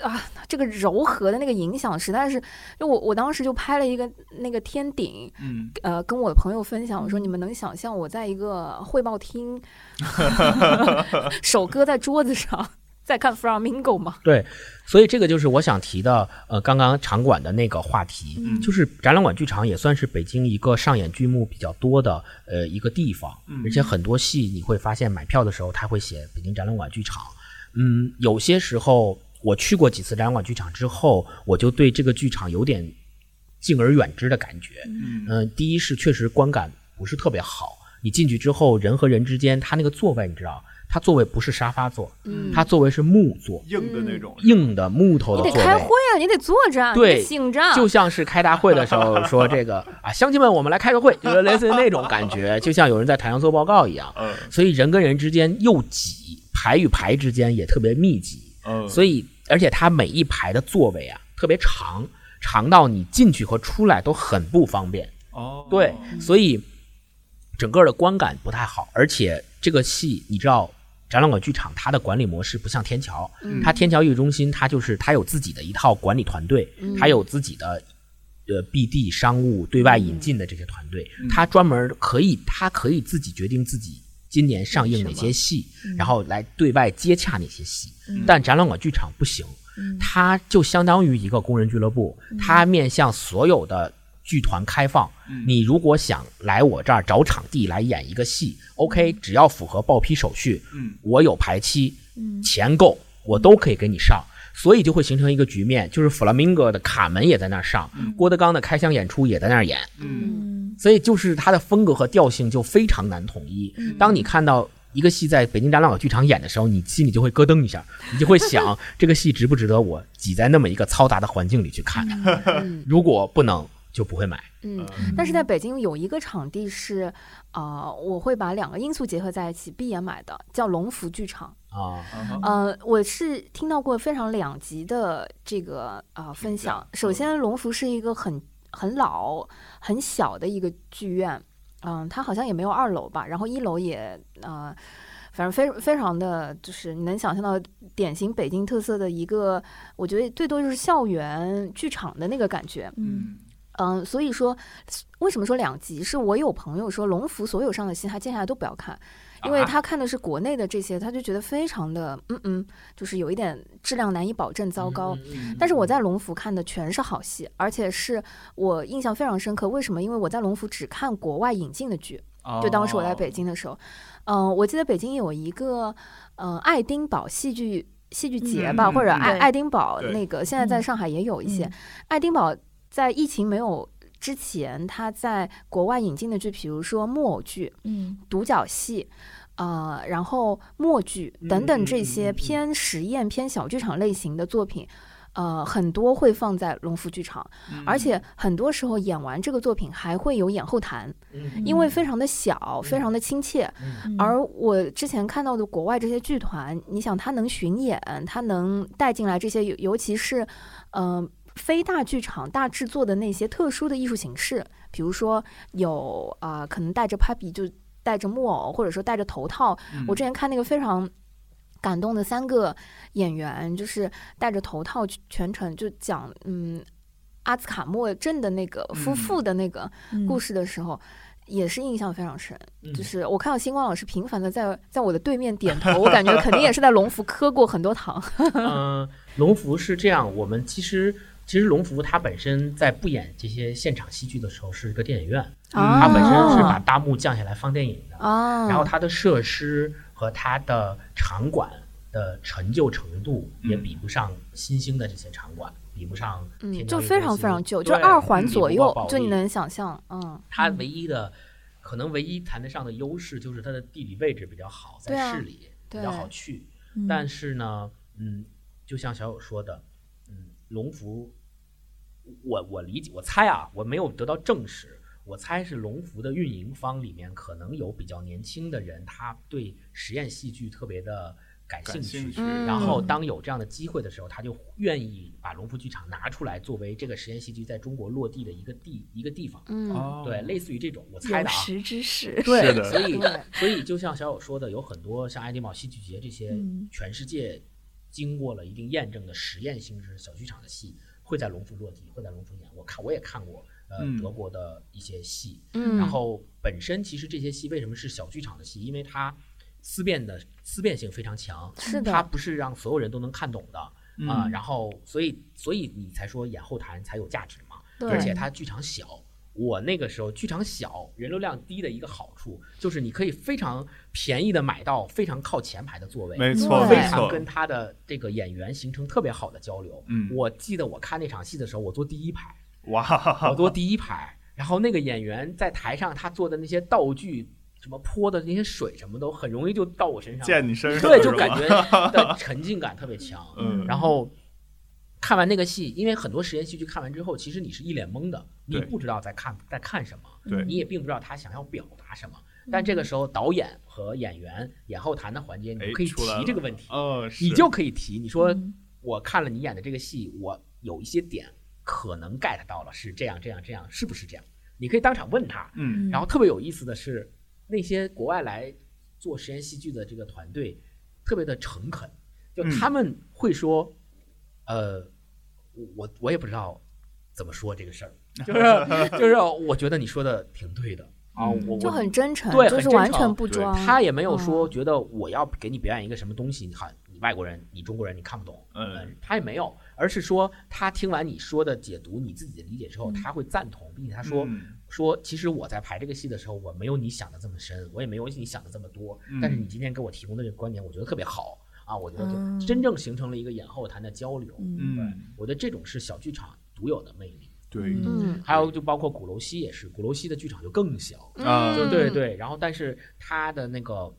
Speaker 4: 啊这个柔和的那个影响，实在是，就我我当时就拍了一个那个天顶，
Speaker 5: 嗯，
Speaker 4: 呃，跟我的朋友分享，我说你们能想象我在一个汇报厅，手搁在桌子上在看 Flamingo 吗？
Speaker 6: 对，所以这个就是我想提的，呃，刚刚场馆的那个话题，
Speaker 5: 嗯
Speaker 6: 就是展览馆剧场也算是北京一个上演剧目比较多的呃一个地方，
Speaker 5: 嗯
Speaker 6: 而且很多戏你会发现买票的时候他会写北京展览馆剧场，嗯，有些时候我去过几次展览馆剧场之后，我就对这个剧场有点敬而远之的感觉，
Speaker 5: 嗯。
Speaker 6: 嗯、第一是确实观感不是特别好，你进去之后人和人之间他那个座位你知道，他座位不是沙发座，
Speaker 4: 嗯。
Speaker 6: 他座位是木座。
Speaker 5: 硬的那种，
Speaker 6: 硬的木头
Speaker 4: 你
Speaker 6: 的座位，
Speaker 4: 得开会啊，你得坐着，
Speaker 6: 对
Speaker 4: 醒着，
Speaker 6: 就像是开大会的时候说这个 啊，乡亲们，我们来开个会，就是类似于那种感觉，就像有人在台上做报告一样。
Speaker 5: 嗯。
Speaker 6: 所以人跟人之间又挤，排与排之间也特别密集，
Speaker 5: 嗯，
Speaker 6: 所以而且它每一排的座位啊特别长，长到你进去和出来都很不方便。
Speaker 5: 哦，
Speaker 6: 对，所以整个的观感不太好，而且这个戏你知道。展览馆剧场它的管理模式不像天桥，
Speaker 4: 嗯
Speaker 6: 它天桥艺术中心它就是它有自己的一套管理团队，
Speaker 4: 嗯
Speaker 6: 它有自己的呃 BD 商务对外引进的这些团队，
Speaker 5: 嗯
Speaker 6: 它专门可以它可以自己决定自己今年上映哪些戏，然后来对外接洽哪些戏。但展览馆剧场不行，它就相当于一个工人俱乐部，它面向所有的剧团开放。
Speaker 5: 嗯。
Speaker 6: 你如果想来我这儿找场地来演一个戏，OK，只要符合报批手续，
Speaker 5: 嗯。
Speaker 6: 我有排期，
Speaker 3: 嗯。
Speaker 6: 钱够，我都可以给你上。所以就会形成一个局面，就是弗拉明戈的卡门也在那儿上，郭德纲的开箱演出也在那儿演，
Speaker 5: 嗯
Speaker 3: 嗯
Speaker 6: 所以就是他的风格和调性就非常难统一。当你看到一个戏在北京展览馆剧场演的时候，你心里就会咯噔一下，你就会想 这个戏值不值得我挤在那么一个嘈杂的环境里去看？
Speaker 4: 嗯
Speaker 6: 如果不能，就不会买。
Speaker 4: 嗯，但是在北京有一个场地是，呃，我会把两个因素结合在一起，闭眼买的，叫龙福剧场。
Speaker 6: 啊，
Speaker 4: 呃，我是听到过非常两极的这个呃分享。首先，龙福是一个很很老、很小的一个剧院，嗯、它好像也没有二楼吧，然后一楼也呃。反正非非常的就是你能想象到典型北京特色的一个，我觉得最多就是校园剧场的那个感觉。
Speaker 3: 嗯
Speaker 4: 嗯，所以说，为什么说两极？是我有朋友说，龙福所有上的戏他接下来都不要看，因为
Speaker 6: 啊
Speaker 4: 他看的是国内的这些，他就觉得非常的，嗯嗯，就是有一点质量难以保证，糟糕。但是我在龙福看的全是好戏，而且是我印象非常深刻。为什么？因为我在龙福只看国外引进的剧，就当时我在北京的时候，嗯、我记得北京有一个，嗯、爱丁堡戏剧。戏剧节吧，
Speaker 5: 嗯
Speaker 4: 或者爱爱丁堡那个，现在在
Speaker 3: 嗯
Speaker 4: 上海也有一些。
Speaker 3: 嗯
Speaker 4: 爱丁堡在疫情没有之前，他在国外引进的剧，比如说木偶剧、
Speaker 3: 嗯。
Speaker 4: 独角戏，呃，然后默剧等等这些偏实验、偏小剧场类型的作品。呃，很多会放在龙福剧场，而且很多时候演完这个作品还会有演后谈，因为非常的小，非常的亲切。
Speaker 3: 嗯。
Speaker 4: 而我之前看到的国外这些剧团，你想他能巡演，他能带进来这些，尤尤其是，嗯、非大剧场大制作的那些特殊的艺术形式，比如说有啊、呃可能带着 puppy 就戴着木偶，或者说戴着头套。我之前看那个非常感动的三个演员，就是戴着头套全程就讲嗯阿兹卡莫镇的那个夫妇的那个故
Speaker 3: 事，
Speaker 4: 的时候。也是印象非常深，
Speaker 6: 嗯
Speaker 4: 就是我看到星光老师频繁的在在我的对面点头，我感觉肯定也是在龙福磕过很多糖。
Speaker 6: 嗯，龙福是这样，我们其实其实龙福它本身在不演这些现场戏剧的时候是一个电影院，
Speaker 4: 啊
Speaker 6: 它本身是把大幕降下来放电影的，
Speaker 4: 啊，
Speaker 6: 然后它的设施和它的场馆的陈旧程度也
Speaker 5: 嗯
Speaker 6: 比不上新兴的这些场馆，比不上
Speaker 4: 嗯，
Speaker 6: 天
Speaker 4: 就非常非常旧，就二环左右就你能想象，嗯，
Speaker 6: 它唯一的可能唯一谈得上的优势就是它的地理位置比较好，在市里比较好去。
Speaker 3: 嗯
Speaker 6: 但是呢，嗯，就像小友说的，嗯，龙福，我我理解，我猜啊，我没有得到证实，我猜是龙福的运营方里面可能有比较年轻的人，他对实验戏剧特别的感兴趣。
Speaker 5: 兴趣，
Speaker 4: 嗯
Speaker 6: 然后，当有这样的机会的时候，他就愿意把龙福剧场拿出来作为这个实验戏剧在中国落地的一个地一个地方。
Speaker 4: 嗯，
Speaker 5: 哦
Speaker 6: 对，类似于这种，我猜的啊。
Speaker 3: 有识之士，
Speaker 6: 对，所以所以就像小友说的，有很多像爱丁堡戏剧节这些
Speaker 3: 嗯
Speaker 6: 全世界经过了一定验证的实验性质小剧场的戏，会在龙福落地，会在龙福演。我看我也看过，呃，
Speaker 5: 嗯
Speaker 6: 德国的一些戏，
Speaker 4: 嗯，
Speaker 6: 然后本身其实这些戏为什么是小剧场的戏？因为它思辨的思辨性非常强，
Speaker 4: 是的，
Speaker 6: 它不是让所有人都能看懂的啊、
Speaker 5: 嗯
Speaker 6: 然后所以所以你才说演后台才有价值嘛。
Speaker 4: 对
Speaker 6: 而且它剧场小。我那个时候剧场小，人流量低的一个好处就是你可以非常便宜的买到非常靠前排的座位，
Speaker 5: 没错，
Speaker 6: 非常跟他的这个演员形成特别好的交流。
Speaker 5: 嗯
Speaker 6: 我记得我看那场戏的时候，我坐第一排，
Speaker 5: 哇，
Speaker 6: 我坐第一排，然后那个演员在台上他做的那些道具，什么泼的那些水什么都很容易就到我身上，
Speaker 5: 溅你身上，
Speaker 6: 对，就感觉的沉浸感特别强。
Speaker 5: 嗯
Speaker 6: 然后看完那个戏，因为很多实验戏剧看完之后，其实你是一脸懵的，你不知道在看在看什么，
Speaker 5: 对。
Speaker 6: 你也并不知道他想要表达什么。但这个时候，导演和演员演后谈的环节，你
Speaker 5: 哎
Speaker 6: 就可以提这个问题，
Speaker 5: 哦，
Speaker 6: 你就可以提，你说
Speaker 3: 嗯。
Speaker 6: 我看了你演的这个戏，我有一些点可能 get 到了，是这样这样这样，是不是这样？你可以当场问他。
Speaker 5: 嗯。
Speaker 6: 然后特别有意思的是，那些国外来做实验戏剧的这个团队特别的诚恳，就
Speaker 5: 嗯。
Speaker 6: 他们会说，呃，我我也不知道怎么说这个事儿，就是就是我觉得你说的挺对的 啊，我
Speaker 4: 就很真诚，
Speaker 6: 对
Speaker 4: 就是完
Speaker 6: 很真诚
Speaker 5: 对
Speaker 4: 全不装。
Speaker 6: 他也没有说
Speaker 4: 嗯
Speaker 6: 觉得我要给你表演一个什么东西，你好，你外国人，你中国人，你看不懂，
Speaker 5: 嗯
Speaker 6: 呃他也没有，而是说他听完你说的解读，你自己的理解之后，
Speaker 3: 嗯
Speaker 6: 他会赞同，并且他说、
Speaker 5: 嗯
Speaker 6: 说，其实我在排这个戏的时候，我没有你想的这么深，我也没有你想的这么多，
Speaker 5: 嗯
Speaker 6: 但是你今天给我提供的这个观点，我觉得特别好啊，我觉得
Speaker 3: 嗯。
Speaker 6: 就真正形成了一个演后谈的交流，
Speaker 3: 嗯。
Speaker 6: 对
Speaker 5: 嗯，
Speaker 6: 我觉得这种是小剧场独有的魅力。
Speaker 5: 对
Speaker 4: 嗯。
Speaker 6: 还有就包括鼓楼西也是，鼓楼西的剧场就更小，
Speaker 5: 啊
Speaker 6: 就
Speaker 4: 嗯。
Speaker 6: 对对，然后但是他的那个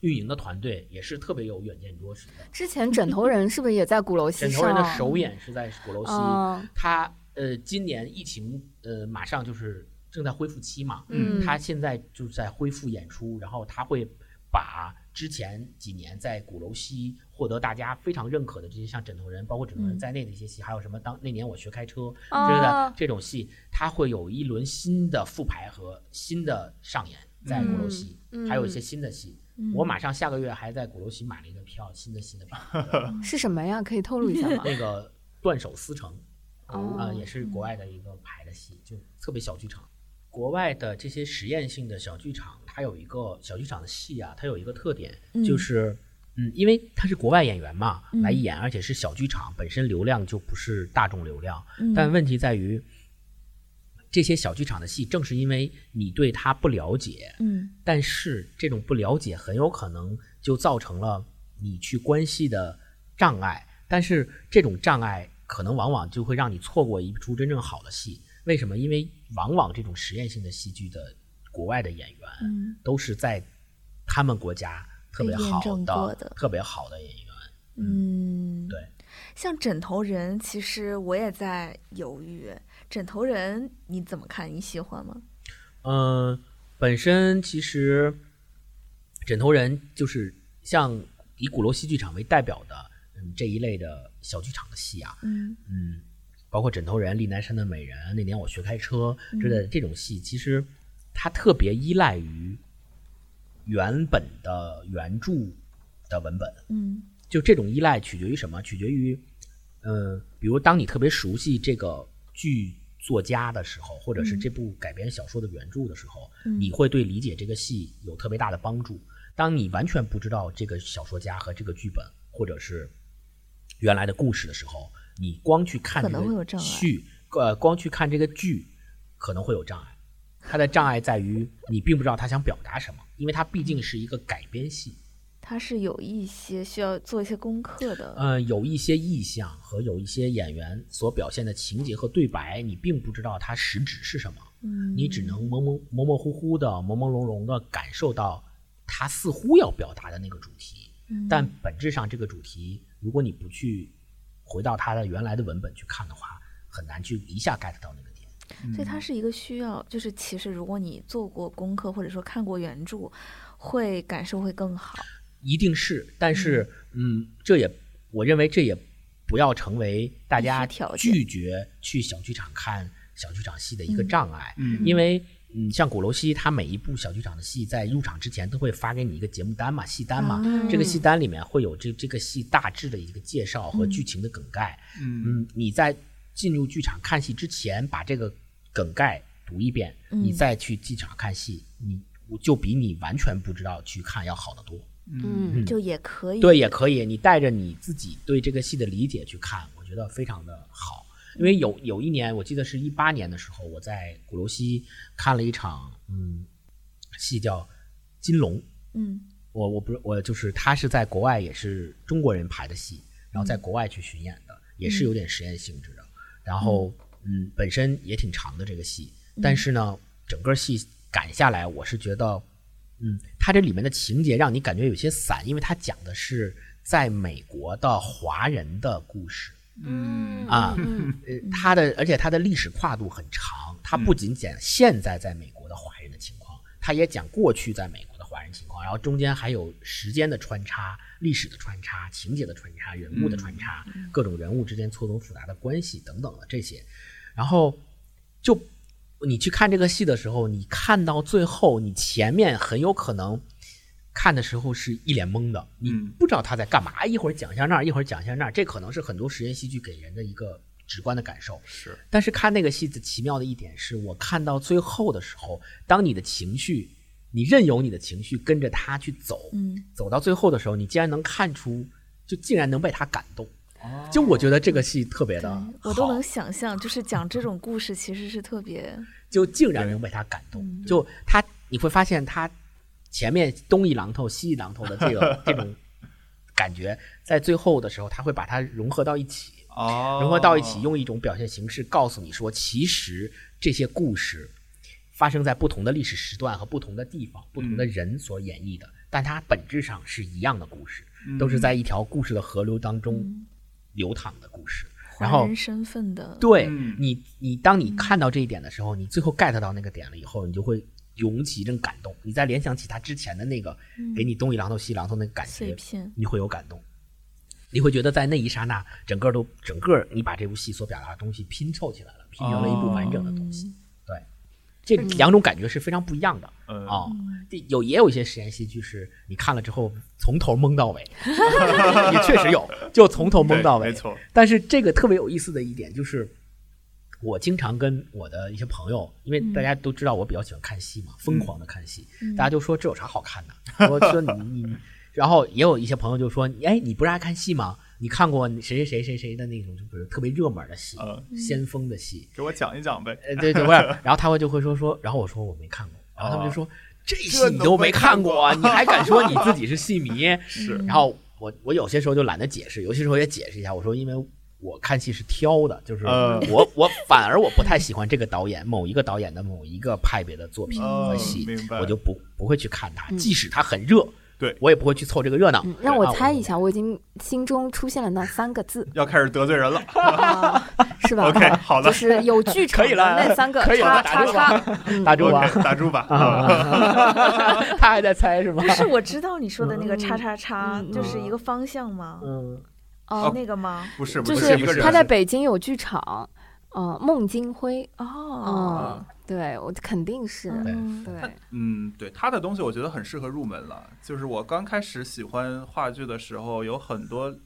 Speaker 6: 运营的团队也是特别有远见卓识的。
Speaker 4: 之前枕头人是不是也在鼓楼西？
Speaker 6: 枕头人的首演是在鼓楼西，
Speaker 4: 嗯。
Speaker 6: 他呃今年疫情呃马上就是正在恢复期嘛，
Speaker 4: 嗯。
Speaker 6: 他现在就在恢复演出，然后他会把之前几年在鼓楼西获得大家非常认可的这些像枕头人，包括枕头人
Speaker 3: 嗯
Speaker 6: 在内的一些戏，还有什么当那年我学开车之类
Speaker 4: 啊
Speaker 6: 的这种戏，它会有一轮新的复排和新的上演在鼓楼西，
Speaker 4: 嗯
Speaker 6: 还有一些新的戏。
Speaker 3: 嗯
Speaker 6: 我马上下个月还在鼓楼西买了一个票，新的新的票，
Speaker 4: 是什么呀？可以透露一下吗？
Speaker 6: 那个断手思成。
Speaker 4: 哦
Speaker 6: 啊、也是国外的一个排的戏，就特别小剧场。国外的这些实验性的小剧场，它有一个小剧场的戏啊，它有一个特点，
Speaker 3: 嗯
Speaker 6: 就是嗯，因为他是国外演员嘛，
Speaker 3: 嗯
Speaker 6: 来演，而且是小剧场，本身流量就不是大众流量。
Speaker 3: 嗯
Speaker 6: 但问题在于，这些小剧场的戏，正是因为你对他不了解，
Speaker 3: 嗯
Speaker 6: 但是这种不了解很有可能就造成了你去关系的障碍，但是这种障碍可能往往就会让你错过一出真正好的戏。为什么？因为往往这种实验性的戏剧的国外的演员
Speaker 3: 嗯
Speaker 6: 都是在他们国家特别好的、
Speaker 3: 的
Speaker 6: 特别好的演员。
Speaker 3: 嗯，
Speaker 6: 对，
Speaker 3: 像枕头人，其实我也在犹豫。枕头人你怎么看？你喜欢吗？
Speaker 6: 嗯，本身其实枕头人就是像以鼓楼戏剧场为代表的，嗯，这一类的小剧场的戏啊，
Speaker 3: 嗯
Speaker 6: 嗯，包括枕头人、丽南山的美人，那年我学开车之类的这种戏，其实它特别依赖于原本的原著的文本。
Speaker 3: 嗯
Speaker 6: 就这种依赖取决于什么？取决于，呃，比如当你特别熟悉这个剧作家的时候，或者是这部改编小说的原著的时候，
Speaker 3: 嗯
Speaker 6: 你会对理解这个戏有特别大的帮助。当你完全不知道这个小说家和这个剧本，或者是原来的故事的时候，你光去看
Speaker 3: 可
Speaker 6: 这个
Speaker 3: 能会有障碍
Speaker 6: 剧，呃，光去看这个剧，可能会有障碍。它的障碍在于你并不知道他想表达什么，因为它毕竟是一个改编戏。
Speaker 3: 它是有一些需要做一些功课的。
Speaker 6: 嗯，有一些意象和有一些演员所表现的情节和对白，你并不知道它实质是什么，
Speaker 3: 嗯，
Speaker 6: 你只能模模模模糊糊的、朦朦胧胧的感受到他似乎要表达的那个主题，
Speaker 3: 嗯
Speaker 6: 但本质上这个主题，如果你不去回到它的原来的文本去看的话，很难去一下 get 到那个点。
Speaker 3: 所以它是一个需要，就是其实如果你做过功课或者说看过原著，会感受会更好。
Speaker 6: 一定是，但是，嗯，这也我认为这也不要成为大家拒绝去小剧场看小剧场戏的一个
Speaker 3: 嗯
Speaker 6: 障碍，
Speaker 5: 嗯
Speaker 6: 因为。嗯，像鼓楼西，它每一部小剧场的戏在入场之前都会发给你一个节目单嘛，戏单嘛。
Speaker 3: 嗯
Speaker 6: 这个戏单里面会有这这个戏大致的一个介绍和
Speaker 3: 嗯
Speaker 6: 剧情的梗概。
Speaker 5: 嗯
Speaker 6: 嗯，你在进入剧场看戏之前，把这个梗概读一遍，
Speaker 3: 嗯
Speaker 6: 你再去剧场看戏，你就比你完全不知道去看要好得多。
Speaker 4: 嗯
Speaker 3: 就也可以。
Speaker 6: 对，也可以，你带着你自己对这个戏的理解去看，我觉得非常的好。因为有有一年，我记得是一八年的时候，我在鼓楼西看了一场嗯戏叫《金龙》，
Speaker 3: 嗯
Speaker 6: 我我不是我就是他是在国外也是中国人排的戏，然后在国外去巡演的，也是有点实验性质的。然后嗯，本身也挺长的这个戏，但是呢，整个戏赶下来，我是觉得嗯，它这里面的情节让你感觉有些散，因为它讲的是在美国的华人的故事。
Speaker 5: 嗯
Speaker 6: 啊
Speaker 4: 嗯
Speaker 6: 呃，它的而且它的历史跨度很长，它不仅讲现在在美国的华人的情况，它也讲过去在美国的华人情况，然后中间还有时间的穿插、历史的穿插、情节的穿插、人物的穿插，各种人物之间错综复杂的关系等等的这些，然后就你去看这个戏的时候，你看到最后，你前面很有可能。看的时候是一脸懵的，你
Speaker 5: 嗯
Speaker 6: 不知道他在干嘛，一会儿讲一下那儿，一会儿讲一下那儿，这可能是很多实验戏剧给人的一个直观的感受。
Speaker 5: 是
Speaker 6: 但是看那个戏子奇妙的一点是，我看到最后的时候，当你的情绪，你任由你的情绪跟着他去走，
Speaker 3: 嗯
Speaker 6: 走到最后的时候，你竟然能看出，就竟然能被他感动。
Speaker 5: 哦
Speaker 6: 就我觉得这个戏特别的，
Speaker 3: 我都能，想象，就是讲这种故事其实是特别
Speaker 6: 就竟然能被他感动。
Speaker 3: 嗯
Speaker 6: 就他，你会发现他前面东一榔头西一榔头的这个 这种感觉，在最后的时候，他会把它融合到一起。
Speaker 5: 哦，
Speaker 6: 融合到一起，用一种表现形式告诉你说，其实这些故事发生在不同的历史时段和不同的地方、不同的人所演绎的，但它本质上是一样的故事，都是在一条故事的河流当中
Speaker 3: 嗯
Speaker 6: 流淌的故事。然后
Speaker 3: 人身份的。
Speaker 6: 对
Speaker 5: 嗯
Speaker 6: 你，你当你看到这一点的时候，你最后 get 到那个点了以后，你就会涌起一阵感动。你再联想起他之前的那个给你东一榔头西一榔头那个感觉，你会有感动。你会觉得在那一刹那，整个都整个你把这部戏所表达的东西拼凑起来了，拼成了一部完整的东西。对，这两种感觉是非常不一样的
Speaker 5: 嗯。
Speaker 6: 啊、第有也有一些实验戏剧是你看了之后从头懵到尾，也确实有，就从头懵到尾。
Speaker 5: 没错，
Speaker 6: 但是这个特别有意思的一点就是，我经常跟我的一些朋友，因为大家都知道我比较喜欢看戏嘛，疯狂的看戏，
Speaker 3: 嗯。
Speaker 6: 大家就说这有啥好看的？说说你你，然后也有一些朋友就说，哎，你不是爱看戏吗？你看过谁谁谁谁谁的那种，就是特别热门的戏，
Speaker 5: 嗯。
Speaker 6: 先锋的戏，
Speaker 5: 给我讲一讲呗。
Speaker 6: 呃，对对，不是，然后他们就会说说，然后我说我没看过，然后他们就说、这戏你都没
Speaker 5: 没看
Speaker 6: 看过，你还敢说你自己是戏迷？
Speaker 5: 是。
Speaker 6: 然后我我有些时候就懒得解释，有些时候也解释一下，我说因为我看戏是挑的，就是
Speaker 5: 呃
Speaker 6: 我我反而我不太喜欢这个导演某一个导演的某一个派别的作品和戏，我就不不会去看他，即使他很热，
Speaker 5: 对
Speaker 6: 我也不会去凑这个热闹。
Speaker 4: 嗯，让我
Speaker 6: 啊
Speaker 4: 猜一下，我已经心中出现了那三个字，
Speaker 5: 要开始得罪人了。
Speaker 4: 啊是吧
Speaker 5: OK，好的
Speaker 4: 就是有剧场 的
Speaker 6: 可以了
Speaker 4: 那三个
Speaker 6: 可以了
Speaker 4: 叉
Speaker 6: 打住
Speaker 4: 叉叉，嗯
Speaker 6: 打住啊
Speaker 5: ！OK，打住吧。
Speaker 6: 他还在猜是吗？
Speaker 3: 不是我知道你说的那个叉叉叉，
Speaker 4: 嗯
Speaker 3: 就是一个方向吗？
Speaker 6: 嗯，
Speaker 4: 哦，
Speaker 3: 那个吗？
Speaker 5: 不是，
Speaker 4: 就
Speaker 5: 不是。
Speaker 4: 他在北京有剧场，呃，孟京辉，
Speaker 3: 哦
Speaker 4: 嗯，，对我肯定是，
Speaker 3: 嗯
Speaker 4: 对，
Speaker 5: 嗯，对他的东西，我觉得很适合入门了。就是我刚开始喜欢话剧的时候，有很多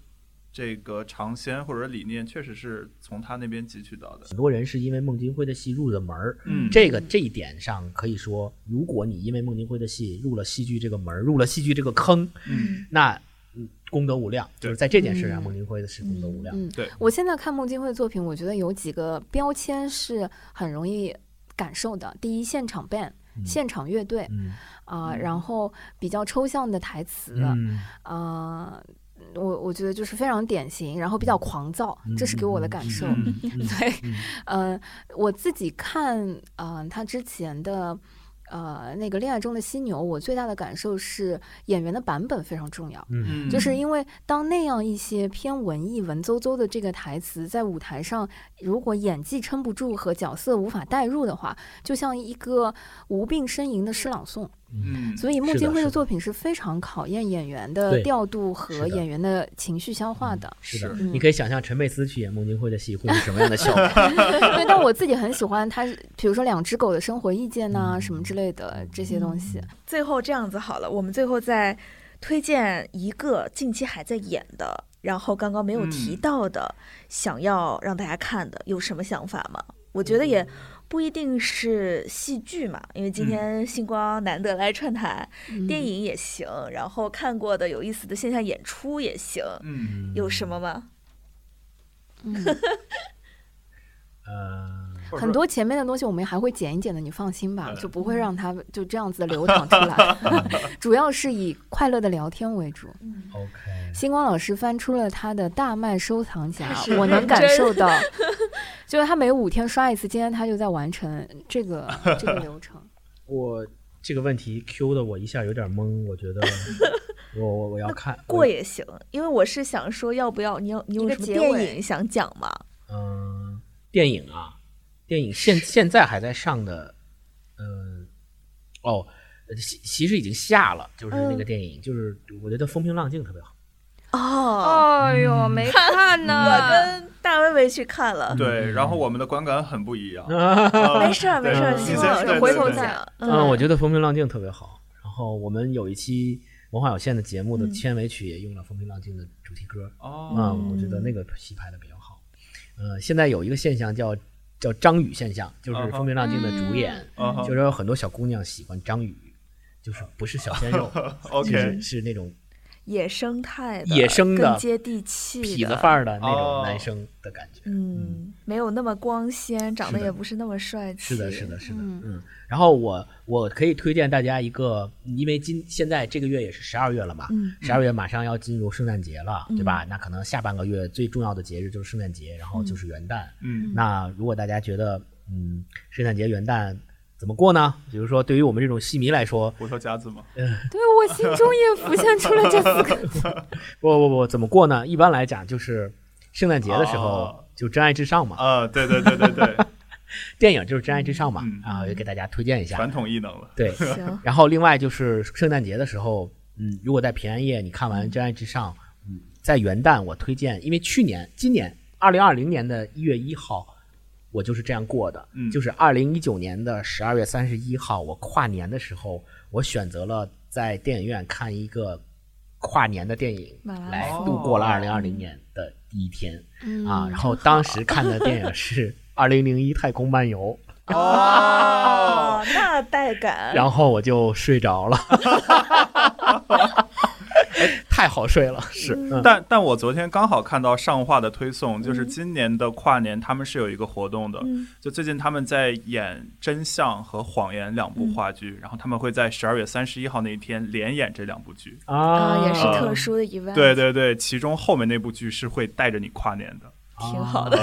Speaker 5: 这个尝鲜或者理念，确实是从他那边汲取到的。
Speaker 6: 很多人是因为孟京辉的戏入的门儿，
Speaker 5: 嗯
Speaker 6: 这个这一点上可以说，如果你因为孟京辉的戏入了戏剧这个门儿，入了戏剧这个坑，
Speaker 5: 嗯，
Speaker 6: 那嗯功德无量。就是在这件事上，
Speaker 4: 嗯
Speaker 6: 孟京辉的是功德无量。
Speaker 4: 嗯，
Speaker 5: 对
Speaker 4: 我现在看孟京辉的作品，我觉得有几个标签是很容易感受的。第一，现场 band，、
Speaker 6: 嗯
Speaker 4: 现场乐队
Speaker 6: 嗯
Speaker 4: 啊、然后比较抽象的台词，
Speaker 6: 嗯
Speaker 4: 啊、我我觉得就是非常典型，然后比较狂躁，这是给我的感受。对，
Speaker 6: 嗯
Speaker 4: 嗯、我自己看，嗯、他之前的。呃，那个恋爱中的犀牛，我最大的感受是演员的版本非常重要。
Speaker 6: 嗯
Speaker 5: 嗯
Speaker 4: 就是因为当那样一些偏文艺、文绉绉的这个台词在舞台上，如果演技撑不住和角色无法代入的话，就像一个无病呻吟的诗朗诵。
Speaker 5: 嗯，
Speaker 4: 所以孟京辉
Speaker 6: 的
Speaker 4: 作品是非常考验演员的调度和演员的情绪消化的。
Speaker 6: 是的，
Speaker 4: 是
Speaker 6: 你可以想象陈佩斯去演孟京辉的戏会是什么样的效果。
Speaker 4: 对，但我自己很喜欢他，比如说两只狗的生活意见呐、
Speaker 6: 嗯
Speaker 4: 什么之类的这些东西。
Speaker 3: 最后这样子好了，我们最后再推荐一个近期还在演的，然后刚刚没有提
Speaker 5: 嗯
Speaker 3: 到的，想要让大家看的，有什么想法吗？我觉得也不一定是戏剧嘛，因为今天星光难得来串台，
Speaker 4: 嗯。
Speaker 3: 电影也行，然后看过的有意思的线下演出也行，
Speaker 5: 嗯，
Speaker 3: 有什么吗？
Speaker 4: 很多前面的东西我们还会剪一剪的，你放心吧，
Speaker 5: 嗯
Speaker 4: 就不会让它就这样子流淌出来。主要是以快乐的聊天为主。
Speaker 6: OK，
Speaker 4: 星光老师翻出了他的大麦收藏夹，我能感受到，就是他每五天刷一次，今天他就在完成这个 这个流程。
Speaker 6: 我这个问题 Q 的我一下有点懵，我觉得我我我要看
Speaker 3: 过也行，因为我是想说，要不要你有你有什么电影想讲吗？
Speaker 6: 嗯，电影啊，电影现现在还在上的，嗯，哦，呃其其实已经下了，就是那个
Speaker 3: 嗯
Speaker 6: 电影，就是我觉得风平浪静特别好。
Speaker 3: 哦，
Speaker 4: 哎呦，没看
Speaker 3: 我跟大薇薇去看了，
Speaker 5: 对，然后我们的观感很不一样。
Speaker 3: 没事儿没事儿，
Speaker 5: 对
Speaker 3: 星老师回头
Speaker 5: 对对
Speaker 3: 讲。
Speaker 6: 嗯，我觉得风平浪静特别好。然后我们有一期文化有限的节目的
Speaker 3: 嗯
Speaker 6: 片尾曲也用了风平浪静的主题歌。
Speaker 5: 哦，
Speaker 6: 啊、我觉得那个戏拍的比较好。呃，现在有一个现象叫叫张宇现象，就是风平浪静的主演，就是有很多小姑娘喜欢张宇，就是不是小鲜肉就
Speaker 5: OK
Speaker 6: 是是那种
Speaker 3: 野生态的、
Speaker 6: 野生的
Speaker 3: 更接地气的
Speaker 6: 痞子范儿的那
Speaker 5: 哦
Speaker 6: 种男生的感觉。
Speaker 3: 嗯，没有那么光鲜，长得也不是那么帅气。
Speaker 6: 是的，是的，是的，
Speaker 4: 嗯
Speaker 6: 嗯。然后我我可以推荐大家一个，因为今现在这个月也是十二月了嘛，
Speaker 3: 嗯
Speaker 6: 十二月马上要进入圣诞节了，
Speaker 3: 嗯
Speaker 6: 对吧？那可能下半个月最重要的节日就是圣诞节，然后就是元旦。
Speaker 5: 嗯
Speaker 6: 那如果大家觉得，嗯，圣诞节、元旦怎么过呢？比如说，对于我们这种戏迷来说，
Speaker 5: 胡头夹子嘛，
Speaker 4: 对我心中也浮现出了这四个字。
Speaker 6: 不不不，怎么过呢？一般来讲，就是圣诞节的时候
Speaker 5: 哦
Speaker 6: 就真爱至上嘛，
Speaker 5: 啊，对对对对对，
Speaker 6: 电影就是真爱至上嘛，
Speaker 5: 嗯
Speaker 6: 啊，也给大家推荐一下。
Speaker 5: 传统异能了。
Speaker 6: 对，
Speaker 3: 行，
Speaker 6: 然后另外就是圣诞节的时候，嗯，如果在平安夜你看完《真爱至上》，嗯，在元旦我推荐，因为去年、今年二零二零年的一月一号，我就是这样过的，
Speaker 5: 嗯
Speaker 6: 就是二零一九年的十二月三十一号，我跨年的时候，我选择了在电影院看一个跨年的电影，来度过了二零二零年的第一天、
Speaker 4: 嗯
Speaker 6: 啊。然后当时看的电影是《二零零一太空漫游》。
Speaker 3: 哦，那带感。
Speaker 6: 然后我就睡着了，太好睡了，是，嗯。
Speaker 5: 但但我昨天刚好看到上画的推送，就是今年的跨年他们是有一个活动的，
Speaker 3: 嗯。
Speaker 5: 就最近他们在演《真相》和《谎言》两部话剧，然后他们会在十二月三十一号那一天连演这两部剧。
Speaker 3: 啊，也是
Speaker 5: 啊
Speaker 3: 特殊的一位，
Speaker 5: 对，对对，其中后面那部剧是会带着你跨年的。
Speaker 3: 挺好的。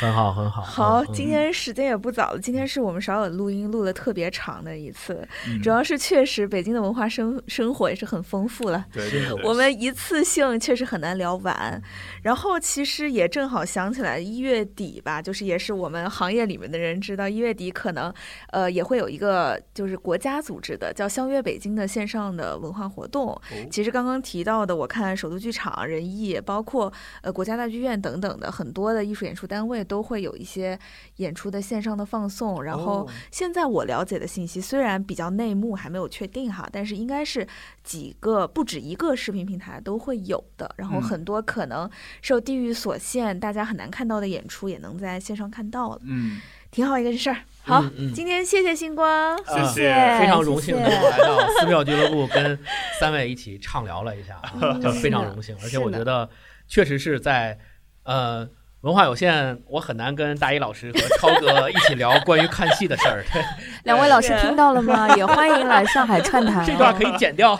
Speaker 6: 很好，很好。
Speaker 3: 好，
Speaker 6: 嗯
Speaker 3: 今天时间也不早了，今天是我们少有录音录的特别长的一次，
Speaker 5: 嗯
Speaker 3: 主要是确实北京的文化生生活也是很丰富了。
Speaker 5: 对
Speaker 3: 我们一次性确实很难聊完，然后其实也正好想起来一月底吧，就是也是我们行业里面的人知道，一月底可能呃也会有一个就是国家组织的叫“相约北京”的线上的文化活动。其实刚刚提到的，我看首都剧场、人艺，包括呃国家大剧院等等的很多的艺术演出单位都会有一些演出的线上的放送。然后
Speaker 6: 哦
Speaker 3: 现在我了解的信息虽然比较内幕，还没有确定哈，但是应该是几个不止一个视频平台都会有的。然后
Speaker 5: 嗯
Speaker 3: 很多可能受地域所限，大家很难看到的演出，也能在线上看到了，
Speaker 5: 嗯，
Speaker 3: 挺好一个事儿。好，
Speaker 6: 嗯嗯
Speaker 3: 今天谢谢星光。
Speaker 5: 谢
Speaker 6: 呃
Speaker 5: 谢
Speaker 6: 非常荣幸来到寺庙俱乐部，跟三位一起畅聊了一下就非常荣幸。而且我觉得，确实是在呃文化有限，我很难跟大一老师和超哥一起聊关于看戏的事儿。
Speaker 4: 两位老师听到了吗？也欢迎来上海 串台、
Speaker 6: 这段可以剪掉。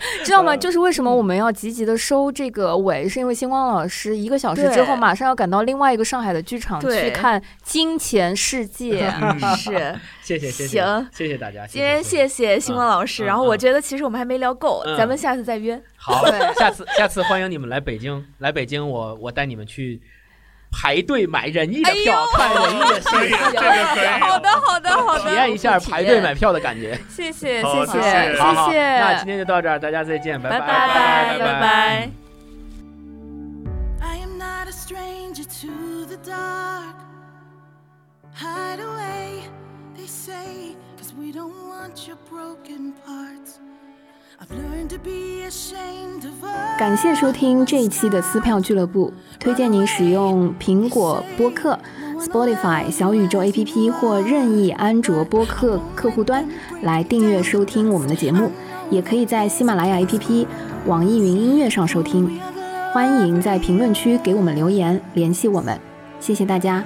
Speaker 4: 知道吗？就是为什么我们要积极的收这个尾，是因为星光老师一个小时之后马上要赶到另外一个上海的剧场去看《金钱世界 》。
Speaker 5: 嗯
Speaker 3: 是，
Speaker 6: 谢谢谢谢，
Speaker 3: 行
Speaker 6: 谢谢大家。
Speaker 3: 今天
Speaker 6: 谢
Speaker 3: 谢谢星光老师。
Speaker 6: 嗯
Speaker 3: 然后我觉得其实我们还没聊够，
Speaker 6: 嗯
Speaker 3: 咱们下次再约。
Speaker 6: 好
Speaker 4: 对，
Speaker 6: 下次下次欢迎你们来北京，来北京我我带你们去排队买仁义的票，看仁义的，戏，
Speaker 5: 这个可以。
Speaker 3: 好的，好的，好的，
Speaker 6: 体验一下排队买票的感觉。
Speaker 4: 谢谢谢
Speaker 5: 谢谢
Speaker 4: 谢
Speaker 6: 那今天就到这儿，大家再见，拜
Speaker 3: 拜
Speaker 6: 拜
Speaker 3: 拜拜拜。
Speaker 1: I am not a stranger to the dark. Hide away, they say, cause we don't want your broken parts.
Speaker 4: 感谢收听这一期的撕票俱乐部，推荐您使用苹果播客、Spotify、小宇宙 APP 或任意安卓播客客户端来订阅收听我们的节目，也可以在喜马拉雅 APP、网易云音乐上收听。欢迎在评论区给我们留言，联系我们，谢谢大家。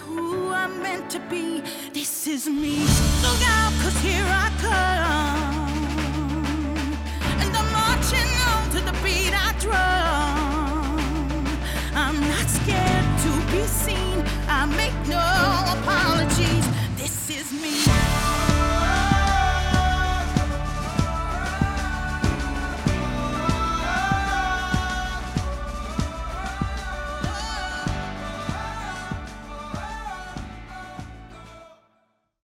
Speaker 1: Who I'm meant to be. This is me. Look out, cause here I come. And I'm marching on to the beat I drum. I'm not scared to be seen. I make no apologies. This is me.